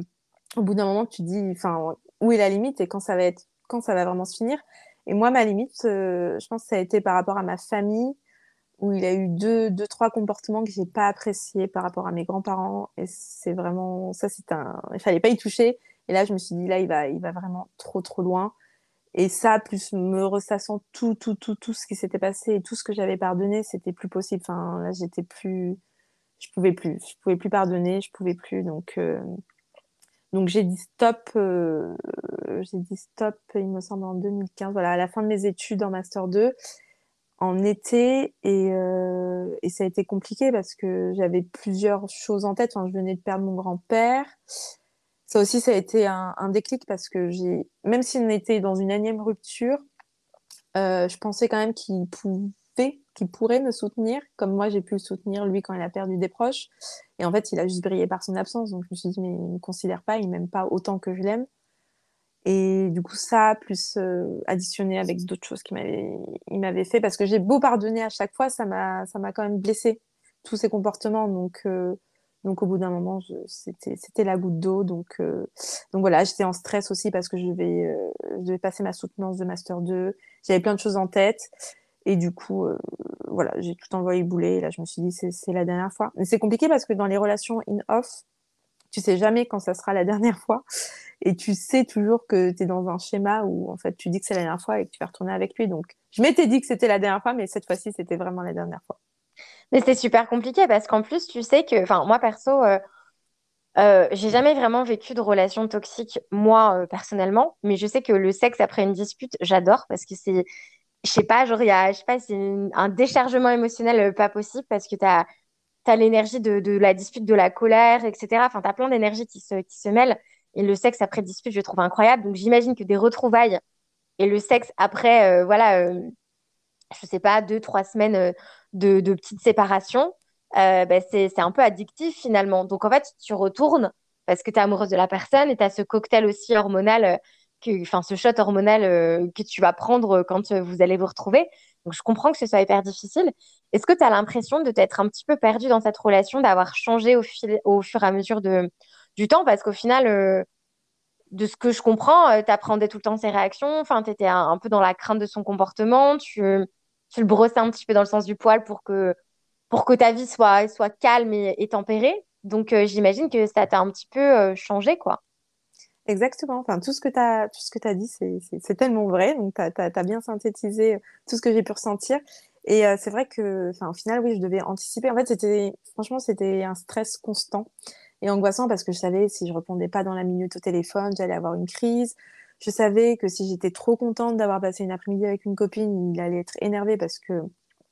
au bout d'un moment, tu dis, enfin, où est la limite et quand ça va être, quand ça va vraiment se finir? Et moi, ma limite, euh, je pense que ça a été par rapport à ma famille, où il a eu deux, deux trois comportements que j'ai pas appréciés par rapport à mes grands-parents. Et c'est vraiment, ça, c'est un, il fallait pas y toucher. Et là, je me suis dit, là, il va, il va vraiment trop, trop loin. Et ça, plus me ressassant tout, tout, tout, tout ce qui s'était passé et tout ce que j'avais pardonné, c'était plus possible. Enfin, là, j'étais plus, je pouvais plus, je pouvais plus pardonner, je pouvais plus. Donc, euh... donc j'ai dit stop, euh... j'ai dit stop, il me semble en 2015, voilà, à la fin de mes études en master 2 en été et, euh, et, ça a été compliqué parce que j'avais plusieurs choses en tête. Enfin, je venais de perdre mon grand-père. Ça aussi, ça a été un, déclic parce que j'ai, même s'il était dans une énième rupture, euh, je pensais quand même qu'il pouvait, qu'il pourrait me soutenir, comme moi j'ai pu le soutenir lui quand il a perdu des proches. Et en fait, il a juste brillé par son absence. Donc je me suis dit, mais il me considère pas, il m'aime pas autant que je l'aime. Et du coup, ça, plus euh, additionné avec d'autres choses qu'il m'avait, fait, parce que j'ai beau pardonner à chaque fois, ça m'a, quand même blessé, tous ces comportements. Donc, euh, donc au bout d'un moment, c'était, la goutte d'eau. Donc, euh, donc voilà, j'étais en stress aussi parce que je devais, euh, passer ma soutenance de Master 2. J'avais plein de choses en tête. Et du coup, euh, voilà, j'ai tout envoyé bouler. Et là, je me suis dit, c'est, c'est la dernière fois. Mais c'est compliqué parce que dans les relations in-off, tu sais jamais quand ça sera la dernière fois. Et tu sais toujours que tu es dans un schéma où en fait tu dis que c'est la dernière fois et que tu vas retourner avec lui. Donc je m'étais dit que c'était la dernière fois, mais cette fois-ci c'était vraiment la dernière fois. Mais c'est super compliqué parce qu'en plus tu sais que, enfin moi perso, euh, euh, j'ai jamais vraiment vécu de relation toxique moi euh, personnellement, mais je sais que le sexe après une dispute, j'adore parce que c'est, je sais pas, genre y a, je sais pas, c'est un déchargement émotionnel pas possible parce que tu as as l'énergie de, la dispute, de la colère, etc. Enfin, tu as plein d'énergie qui se, qui se mêlent. Et le sexe après dispute, je trouve incroyable. Donc, j'imagine que des retrouvailles et le sexe après, voilà, je sais pas, deux, trois semaines euh, de, de petites séparations, euh, ben, c'est un peu addictif finalement. Donc, en fait, tu retournes parce que tu es amoureuse de la personne et tu as ce cocktail aussi hormonal, que, enfin, ce shot hormonal que tu vas prendre quand vous allez vous retrouver. Donc, je comprends que ce soit hyper difficile. Est-ce que tu as l'impression de t'être un petit peu perdu dans cette relation, d'avoir changé au, fil, au fur et à mesure de, du temps? Parce qu'au final, euh, de ce que je comprends, euh, tu appréhendais tout le temps ses réactions. Enfin, tu étais un, peu dans la crainte de son comportement. Tu le brossais un petit peu dans le sens du poil pour que, pour que ta vie soit, soit calme et, tempérée. Donc, euh, j'imagine que ça t'a un petit peu euh, changé, quoi. Exactement. Enfin, tout ce que tu as, as dit, c'est tellement vrai. Donc, tu as, bien synthétisé tout ce que j'ai pu ressentir. Et euh, c'est vrai que, enfin, au final, oui, je devais anticiper. En fait, c'était, franchement, c'était un stress constant et angoissant parce que je savais si je répondais pas dans la minute au téléphone, j'allais avoir une crise. Je savais que si j'étais trop contente d'avoir passé une après-midi avec une copine, il allait être énervé parce que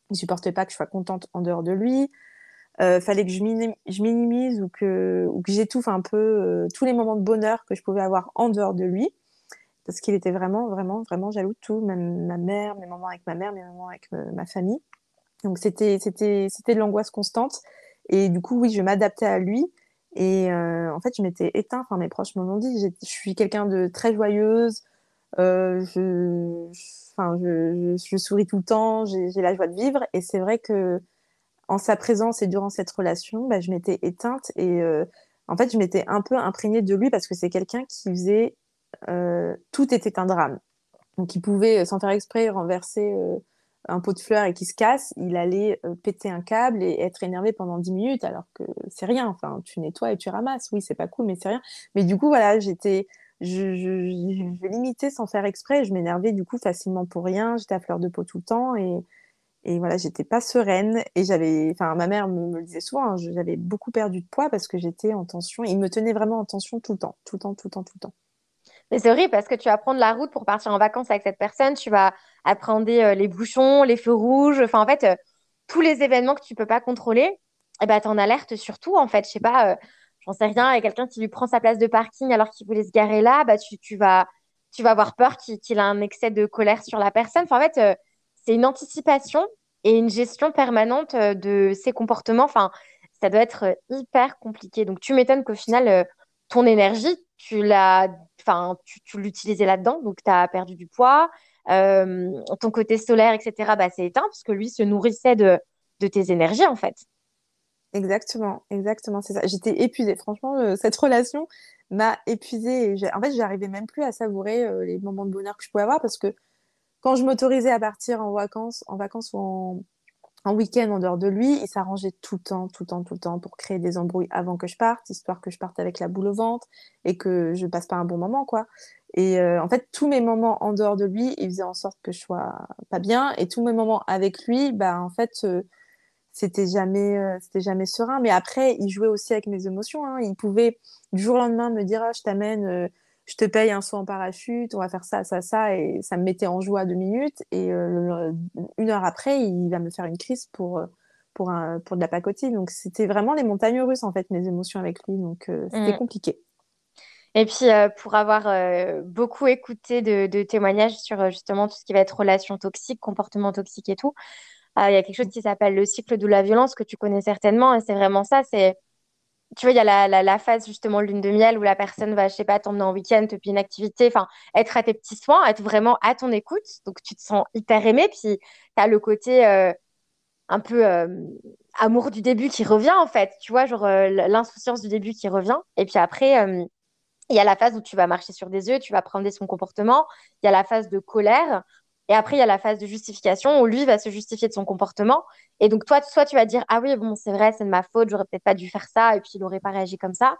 il supportait pas que je sois contente en dehors de lui euh, fallait que je, minim je minimise ou que, ou que j'étouffe un peu euh, tous les moments de bonheur que je pouvais avoir en dehors de lui. Parce qu'il était vraiment, vraiment, vraiment jaloux de tout, même ma mère, mes moments avec ma mère, mes moments avec euh, ma famille. Donc c'était de l'angoisse constante. Et du coup, oui, je m'adaptais à lui. Et euh, en fait, je m'étais éteint. Enfin, mes proches m'ont dit. Je suis quelqu'un de très joyeuse. Euh, je, enfin, je, souris tout le temps. J'ai la joie de vivre. Et c'est vrai que en sa présence et durant cette relation, bah, je m'étais éteinte et euh, en fait, je m'étais un peu imprégnée de lui parce que c'est quelqu'un qui faisait tout était un drame. Donc il pouvait, sans faire exprès, renverser un pot de fleurs et qui se casse, il allait péter un câble et être énervé pendant 10 minutes alors que c'est rien. Enfin, tu nettoies et tu ramasses. Oui, c'est pas cool, mais c'est rien. Mais du coup, voilà, j'étais je, limitais sans faire exprès. Je m'énervais du coup facilement pour rien. J'étais à fleur de peau tout le temps et, et voilà, j'étais pas sereine. Et j'avais, enfin, ma mère me, le disait souvent, hein, j'avais beaucoup perdu de poids parce que j'étais en tension. Il me tenait vraiment en tension tout le temps, tout le temps, tout le temps, tout le temps. Mais c'est horrible parce que tu vas prendre la route pour partir en vacances avec cette personne. Tu vas appréhender euh, les bouchons, les feux rouges. Enfin, en fait, euh, tous les événements que tu peux pas contrôler. Et eh ben, t'en alertes surtout, en fait. Je sais pas. Euh, j'en sais rien, quelqu'un qui lui prend sa place de parking alors qu'il voulait se garer là, bah, tu, vas, tu vas avoir peur qu'il a un excès de colère sur la personne. Enfin, en fait, c'est une anticipation et une gestion permanente de ses comportements. Enfin, ça doit être hyper compliqué. Donc, tu m'étonnes qu'au final, ton énergie, tu l'as, enfin, tu, tu l'utilisais là-dedans, donc tu as perdu du poids. Ton côté solaire, etc., bah, c'est éteint parce que lui se nourrissait de, de tes énergies, en fait. Exactement, exactement, c'est ça. J'étais épuisée. Franchement, euh, cette relation m'a épuisée. en fait, j'arrivais même plus à savourer euh, les moments de bonheur que je pouvais avoir parce que quand je m'autorisais à partir en vacances, en vacances ou en, en week-end en dehors de lui, il s'arrangeait tout le temps, tout le temps, tout le temps pour créer des embrouilles avant que je parte, histoire que je parte avec la boule au ventre et que je passe pas un bon moment, quoi. Et euh, en fait, tous mes moments en dehors de lui, il faisait en sorte que je sois pas bien. Et tous mes moments avec lui, bah, en fait, c'était jamais euh, c'était jamais serein mais après il jouait aussi avec mes émotions hein. il pouvait du jour au lendemain me dire ah, je t'amène euh, je te paye un saut en parachute on va faire ça ça ça et ça me mettait en joie deux minutes et euh, une heure après il va me faire une crise pour pour un pour de la pacotille donc c'était vraiment les montagnes russes en fait mes émotions avec lui donc c'était mmh. compliqué et puis, pour avoir beaucoup écouté de, de, témoignages sur justement tout ce qui va être relations toxiques, comportements toxiques et tout, il y a quelque chose qui s'appelle le cycle de la violence que tu connais certainement. Et c'est vraiment ça. C'est, tu vois, il y a la, phase justement lune de miel où la personne va, je sais pas, t'emmener en week-end, te une activité, enfin, être à tes petits soins, être vraiment à ton écoute. Donc, tu te sens hyper aimé. Puis, tu as le côté euh, un peu euh, amour du début qui revient, en fait. Tu vois, genre euh, l'insouciance du début qui revient. Et puis après, il y a la phase où tu vas marcher sur des œufs, tu vas prendre son comportement. Il y a la phase de colère et après, il y a la phase de justification où lui va se justifier de son comportement. Et donc, toi, soit tu vas dire Ah oui, bon, c'est vrai, c'est de ma faute, j'aurais peut-être pas dû faire ça, et puis il n'aurait pas réagi comme ça.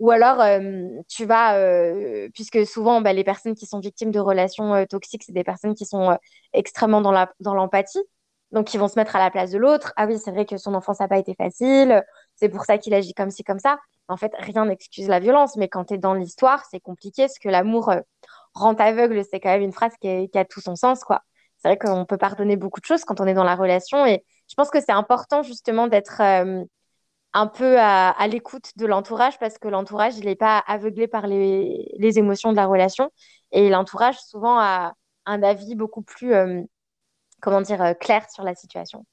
Ou alors, euh, tu vas, euh, puisque souvent, bah, les personnes qui sont victimes de relations euh, toxiques, c'est des personnes qui sont extrêmement dans l'empathie. Dans donc, ils vont se mettre à la place de l'autre. Ah oui, c'est vrai que son enfance n'a pas été facile, c'est pour ça qu'il agit comme ci, comme ça. En fait, rien n'excuse la violence, mais quand tu es dans l'histoire, c'est compliqué, parce que l'amour rend aveugle, c'est quand même une phrase qui, a tout son sens, quoi. C'est vrai qu'on peut pardonner beaucoup de choses quand on est dans la relation et je pense que c'est important justement d'être euh, un peu à, l'écoute de l'entourage parce que l'entourage, il n'est pas aveuglé par les, émotions de la relation et l'entourage souvent a un avis beaucoup plus, euh, comment dire, euh, clair sur la situation.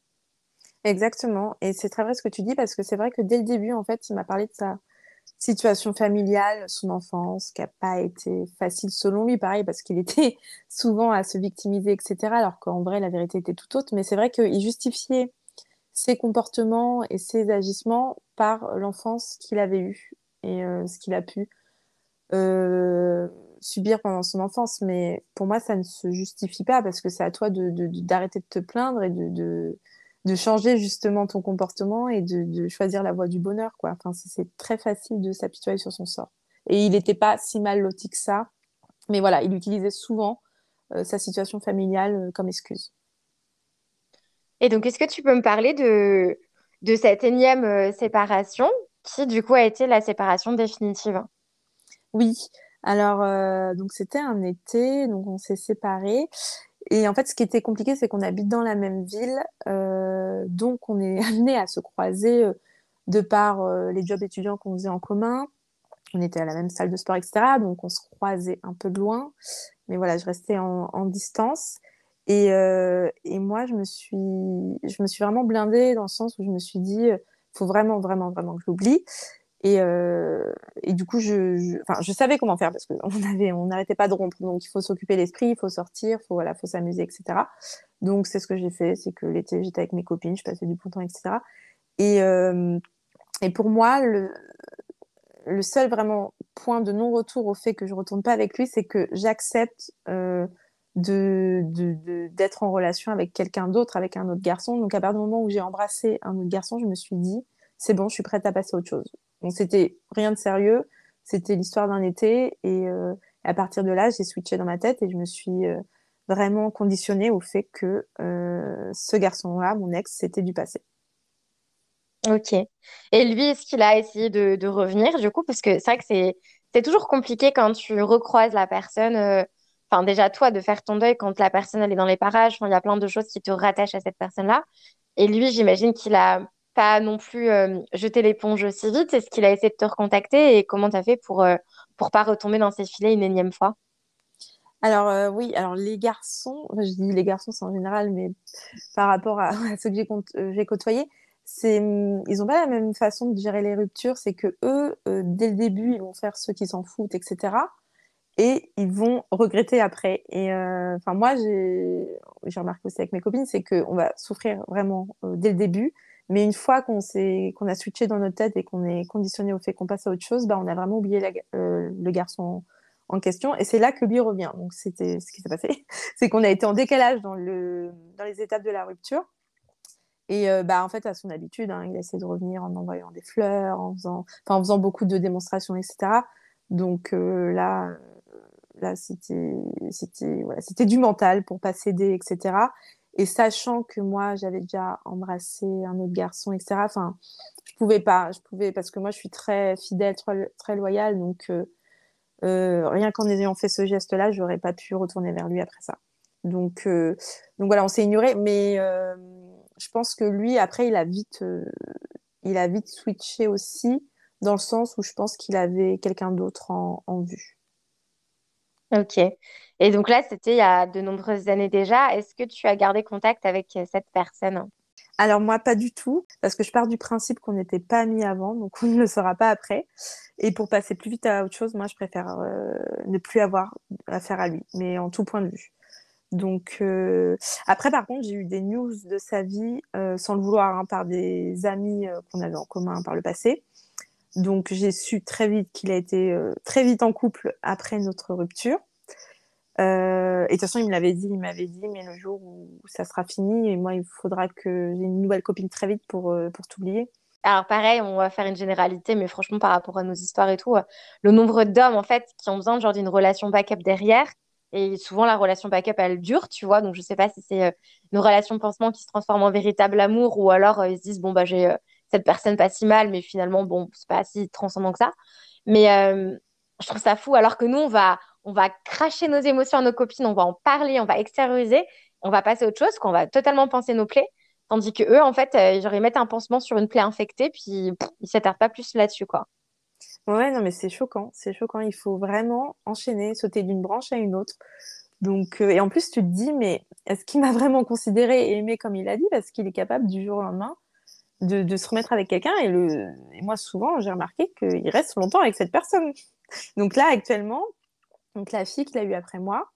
Exactement. Et c'est très vrai ce que tu dis parce que c'est vrai que dès le début, en fait, il m'a parlé de ça situation familiale, son enfance, qui n'a pas été facile selon lui, pareil, parce qu'il était [laughs] souvent à se victimiser, etc., alors qu'en vrai, la vérité était tout autre. Mais c'est vrai qu'il justifiait ses comportements et ses agissements par l'enfance qu'il avait eue et euh, ce qu'il a pu euh, subir pendant son enfance. Mais pour moi, ça ne se justifie pas parce que c'est à toi d'arrêter de, de, te plaindre et de de changer justement ton comportement et de, choisir la voie du bonheur, quoi. Enfin, c'est très facile de s'apitoyer sur son sort. Et il n'était pas si mal loti que ça, mais voilà, il utilisait souvent euh, sa situation familiale euh, comme excuse. Et donc, est-ce que tu peux me parler de, de cette énième euh, séparation qui, du coup, a été la séparation définitive? Oui. Alors, donc c'était un été, donc on s'est séparés. Et en fait, ce qui était compliqué, c'est qu'on habite dans la même ville, euh, donc on est [laughs] amené à se croiser euh, de par euh, les jobs étudiants qu'on faisait en commun. On était à la même salle de sport, etc. Donc on se croisait un peu de loin, mais voilà, je restais en, distance. Et, et, moi, je me suis, je me suis vraiment blindée dans le sens où je me suis dit, il faut vraiment, vraiment, vraiment que je l'oublie. Et, euh, et, du coup, je, savais comment faire parce qu'on [laughs] on n'arrêtait pas de rompre. Donc, il faut s'occuper l'esprit, il faut sortir, faut voilà, faut s'amuser, etc. Donc, c'est ce que j'ai fait. C'est que l'été, j'étais avec mes copines, je passais du bon temps, etc. Et, euh, et pour moi, le, seul vraiment point de non-retour au fait que je retourne pas avec lui, c'est que j'accepte euh, d'être en relation avec quelqu'un d'autre, avec un autre garçon. Donc à partir du moment où j'ai embrassé un autre garçon, je me suis dit, c'est bon, je suis prête à passer à autre chose. Donc c'était rien de sérieux, c'était l'histoire d'un été. Et euh, à partir de là, j'ai switché dans ma tête et je me suis euh, vraiment conditionnée au fait que ce garçon-là, mon ex, c'était du passé. Ok. Et lui, est-ce qu'il a essayé de, revenir du coup? Parce que c'est vrai que c'est, c'est toujours compliqué quand tu recroises la personne. euh, Enfin, déjà, toi, de faire ton deuil quand la personne, elle est dans les parages. Il y a plein de choses qui te rattachent à cette personne-là. Et lui, j'imagine qu'il a pas non plus euh, jeté l'éponge aussi vite. Est-ce qu'il a essayé de te recontacter? Et comment tu as fait pour, euh, pour pas retomber dans ses filets une énième fois? Alors euh, oui, alors les garçons, je dis les garçons c'est en général, mais par rapport à, [laughs] ceux que j'ai euh, côtoyés, c'est, hum, ils ont pas la même façon de gérer les ruptures. C'est que eux, dès le début, ils vont faire ceux qui s'en foutent, etc. Et ils vont regretter après. Et enfin moi, j'ai remarqué aussi avec mes copines, c'est qu'on va souffrir vraiment dès le début. Mais une fois qu'on qu'on a switché dans notre tête et qu'on est conditionné au fait qu'on passe à autre chose, bah, on a vraiment oublié euh, le garçon en question. Et c'est là que lui revient. Donc c'était ce qui s'est passé. [laughs] C'est qu'on a été en décalage dans, le, dans les étapes de la rupture. Et euh, bah, en fait, à son habitude, hein, il essaie de revenir en envoyant des fleurs, en faisant, en faisant beaucoup de démonstrations, etc. Donc euh, là, là c'était c'était voilà, c'était du mental pour pas céder, etc. Et sachant que moi, j'avais déjà embrassé un autre garçon, etc. Enfin, je pouvais pas, je pouvais parce que moi, je suis très fidèle, très, très loyale. Donc, euh, euh, rien qu'en ayant fait ce geste-là, j'aurais pas pu retourner vers lui après ça. Donc, euh, voilà, on s'est ignoré. Mais je pense que lui, après, il a vite, il a vite switché aussi, dans le sens où je pense qu'il avait quelqu'un d'autre en vue. Ok. Et donc là, c'était il y a de nombreuses années déjà. Est-ce que tu as gardé contact avec euh, cette personne? Alors moi, pas du tout, parce que je pars du principe qu'on n'était pas amis avant, donc on ne le sera pas après. Et pour passer plus vite à autre chose, moi, je préfère euh, ne plus avoir affaire à lui, mais en tout point de vue. Donc euh, après, par contre, j'ai eu des news de sa vie, sans le vouloir, hein, par des amis qu'on avait en commun par le passé. Donc j'ai su très vite qu'il a été euh, très vite en couple après notre rupture. Euh, et de toute façon, il me l'avait dit, il m'avait dit, mais le jour où ça sera fini, et moi, il faudra que j'ai une nouvelle copine très vite pour, euh, pour t'oublier. Alors pareil, on va faire une généralité, mais franchement, par rapport à nos histoires et tout, le nombre d'hommes, en fait, qui ont besoin d'une relation backup derrière, et souvent la relation backup, elle dure, tu vois, donc je sais pas si c'est une relation pansement qui se transforme en véritable amour, ou alors ils se disent, bon, bah j'ai cette personne pas si mal, mais finalement, bon, c'est pas si transcendant que ça. Mais euh, je trouve ça fou, alors que nous, on va, on va cracher nos émotions à nos copines, on va en parler, on va extérioriser, on va passer à autre chose, qu'on va totalement penser nos plaies. Tandis que eux, en fait, euh, ils mettent un pansement sur une plaie infectée, puis pff, ils s'attardent pas plus là-dessus, quoi. Ouais, non, mais c'est choquant, c'est choquant. Il faut vraiment enchaîner, sauter d'une branche à une autre. Donc, euh, et en plus, tu te dis, mais est-ce qu'il m'a vraiment considéré et aimé comme il a dit? Parce qu'il est capable du jour au lendemain de, de se remettre avec quelqu'un. Et, le... et moi, souvent, j'ai remarqué qu'il reste longtemps avec cette personne. Donc là, actuellement, donc la fille qu'il a eu après moi,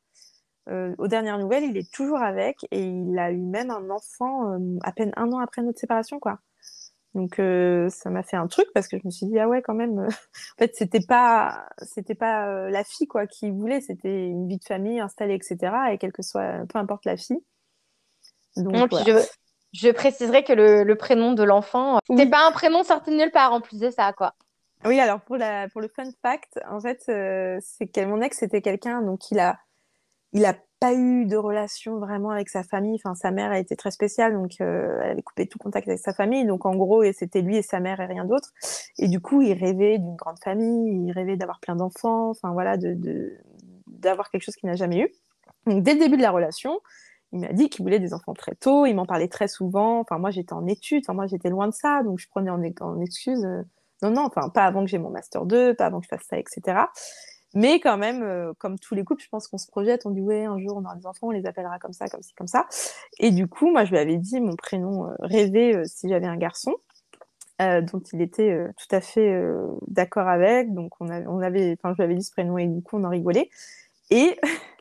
euh, aux dernières nouvelles, il est toujours avec et il a eu même un enfant euh, à peine un an après notre séparation, quoi. Donc euh, ça m'a fait un truc parce que je me suis dit ah ouais quand même en fait c'était pas c'était pas la fille quoi qui voulait c'était une vie de famille installée etc et quelle que soit peu importe la fille donc voilà je, je préciserai que le, le prénom de l'enfant, euh, c'est oui pas un prénom sorti de nulle part en plus de ça, quoi. oui alors pour la pour le fun fact en fait euh, c'est que mon ex c'était quelqu'un donc il a il a pas eu de relation vraiment avec sa famille. Enfin, sa mère a été très spéciale, donc euh, elle avait coupé tout contact avec sa famille. Donc en gros, c'était lui et sa mère et rien d'autre. Et du coup, il rêvait d'une grande famille, il rêvait d'avoir plein d'enfants, enfin voilà, de, de- d'avoir quelque chose qu'il n'a jamais eu. Donc dès le début de la relation, il m'a dit qu'il voulait des enfants très tôt, il m'en parlait très souvent. Enfin, moi j'étais en études, enfin, moi j'étais loin de ça, donc je prenais en, excuse. euh, non, non, enfin, pas avant que j'ai mon master 2, pas avant que je fasse ça, etc. Mais quand même, euh, comme tous les couples, je pense qu'on se projette, on dit ouais, un jour on aura des enfants, on les appellera comme ça, comme ci, comme ça. Et du coup, moi, je lui avais dit mon prénom euh, rêvé euh, si j'avais un garçon, dont il était tout à fait d'accord avec. Donc on avait, je lui avais dit ce prénom et du coup, on en rigolait. Et [laughs]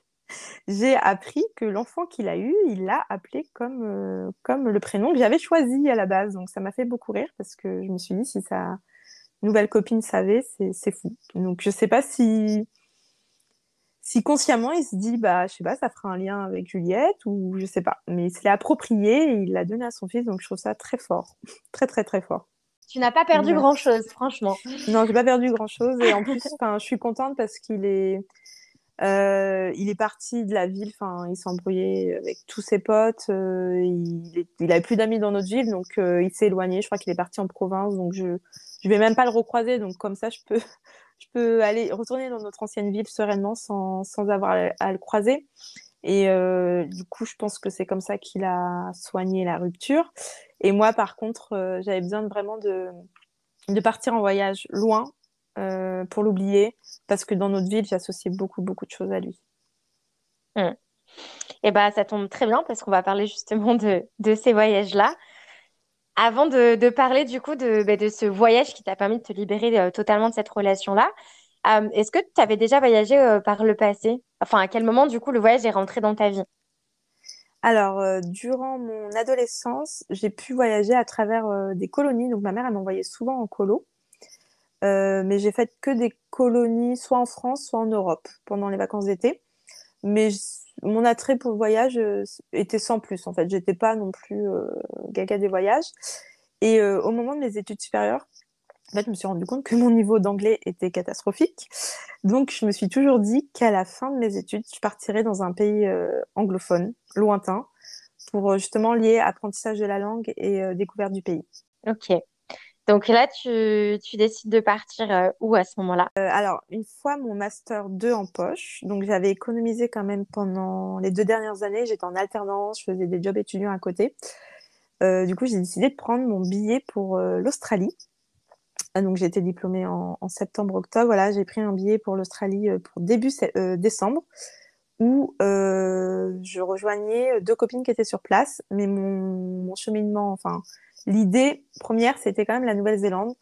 j'ai appris que l'enfant qu'il a eu, il l'a appelé comme, euh, comme le prénom que j'avais choisi à la base. Donc ça m'a fait beaucoup rire parce que je me suis dit si ça nouvelle copine savait, c'est fou. Donc je sais pas si si consciemment il se dit bah je sais pas ça fera un lien avec Juliette ou je sais pas. Mais il se l'est approprié et il l'a donné à son fils. Donc je trouve ça très fort. [laughs] Très très très fort. Tu n'as pas perdu grand chose franchement. Non j'ai pas perdu grand chose et en plus je suis contente parce qu'il est euh, il est parti de la ville, enfin, il s'est embrouillé avec tous ses potes. Euh, il, il avait plus d'amis dans notre ville, donc euh, il s'est éloigné. Je crois qu'il est parti en province, donc je je vais même pas le recroiser. Donc comme ça, je peux [laughs] je peux aller retourner dans notre ancienne ville sereinement sans, sans avoir à, le croiser. Et euh, du coup, je pense que c'est comme ça qu'il a soigné la rupture. Et moi, par contre, euh, j'avais besoin vraiment de, de partir en voyage loin euh, pour l'oublier, parce que dans notre ville, j'associais beaucoup, beaucoup de choses à lui. Et eh bah, ça tombe très bien parce qu'on va parler justement de, de ces voyages-là. Avant de, parler du coup de, bah, de ce voyage qui t'a permis de te libérer euh, totalement de cette relation-là, euh, est-ce que tu avais déjà voyagé euh, par le passé? Enfin, à quel moment du coup le voyage est rentré dans ta vie? Alors, durant mon adolescence, j'ai pu voyager à travers des colonies. Donc, ma mère, elle m'envoyait souvent en colo. Mais j'ai fait que des colonies, soit en France, soit en Europe, pendant les vacances d'été. Mais mon attrait pour le voyage euh, était sans plus en fait. J'étais pas non plus euh, gaga des voyages. Et euh, au moment de mes études supérieures, en fait, je me suis rendu compte que mon niveau d'anglais était catastrophique. Donc, je me suis toujours dit qu'à la fin de mes études, je partirais dans un pays anglophone, lointain, pour justement lier apprentissage de la langue et découverte du pays. Ok. Donc là, tu, décides de partir euh, où à ce moment-là? Euh, Alors, une fois mon master 2 en poche, donc j'avais économisé quand même pendant les deux dernières années, j'étais en alternance, je faisais des jobs étudiants à côté. Euh, du coup, j'ai décidé de prendre mon billet pour l'Australie. Ah, donc j'ai été diplômée en, en septembre-octobre. Voilà, j'ai pris un billet pour l'Australie pour début décembre où je rejoignais deux copines qui étaient sur place, mais mon, mon cheminement, enfin L'idée première, c'était quand même la Nouvelle-Zélande.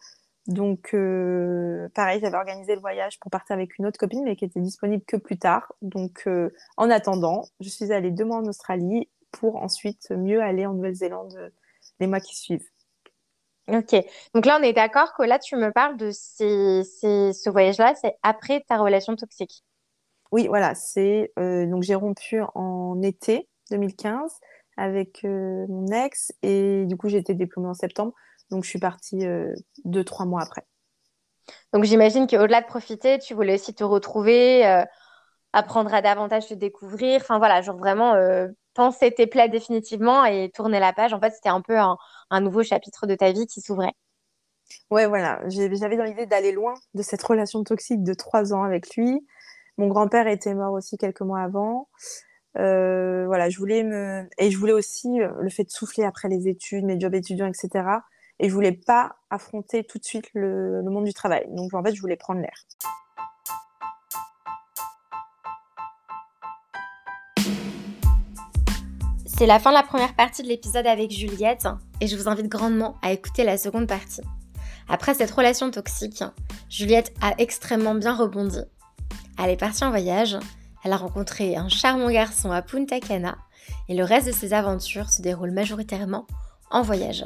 Donc, euh, pareil, j'avais organisé le voyage pour partir avec une autre copine, mais qui était disponible que plus tard. Donc, euh, en attendant, je suis allée deux mois en Australie pour ensuite mieux aller en Nouvelle-Zélande euh, les mois qui suivent. Ok. Donc là, on est d'accord que là, tu me parles de ces, ce voyage-là, c'est après ta relation toxique. Oui, voilà. C'est donc j'ai rompu en été 2015 avec euh, mon ex et du coup j'ai été diplômée en septembre. Donc je suis partie euh, deux trois mois après. Donc j'imagine qu'au-delà de profiter tu voulais aussi te retrouver euh, apprendre à davantage te découvrir. Enfin voilà genre vraiment penser tes plaies définitivement et tourner la page. En fait c'était un peu un, un, nouveau chapitre de ta vie qui s'ouvrait. Ouais voilà. J'avais dans l'idée d'aller loin de cette relation toxique de trois ans avec lui. Mon grand-père était mort aussi quelques mois avant euh, voilà, je voulais me et je voulais aussi euh, le fait de souffler après les études, mes jobs étudiants, etc. Et je voulais pas affronter tout de suite le, monde du travail. Donc en fait, je voulais prendre l'air. C'est la fin de la première partie de l'épisode avec Juliette et je vous invite grandement à écouter la seconde partie. Après cette relation toxique, Juliette a extrêmement bien rebondi. Elle est partie en voyage, elle a rencontré un charmant garçon à Punta Cana et le reste de ses aventures se déroule majoritairement en voyage.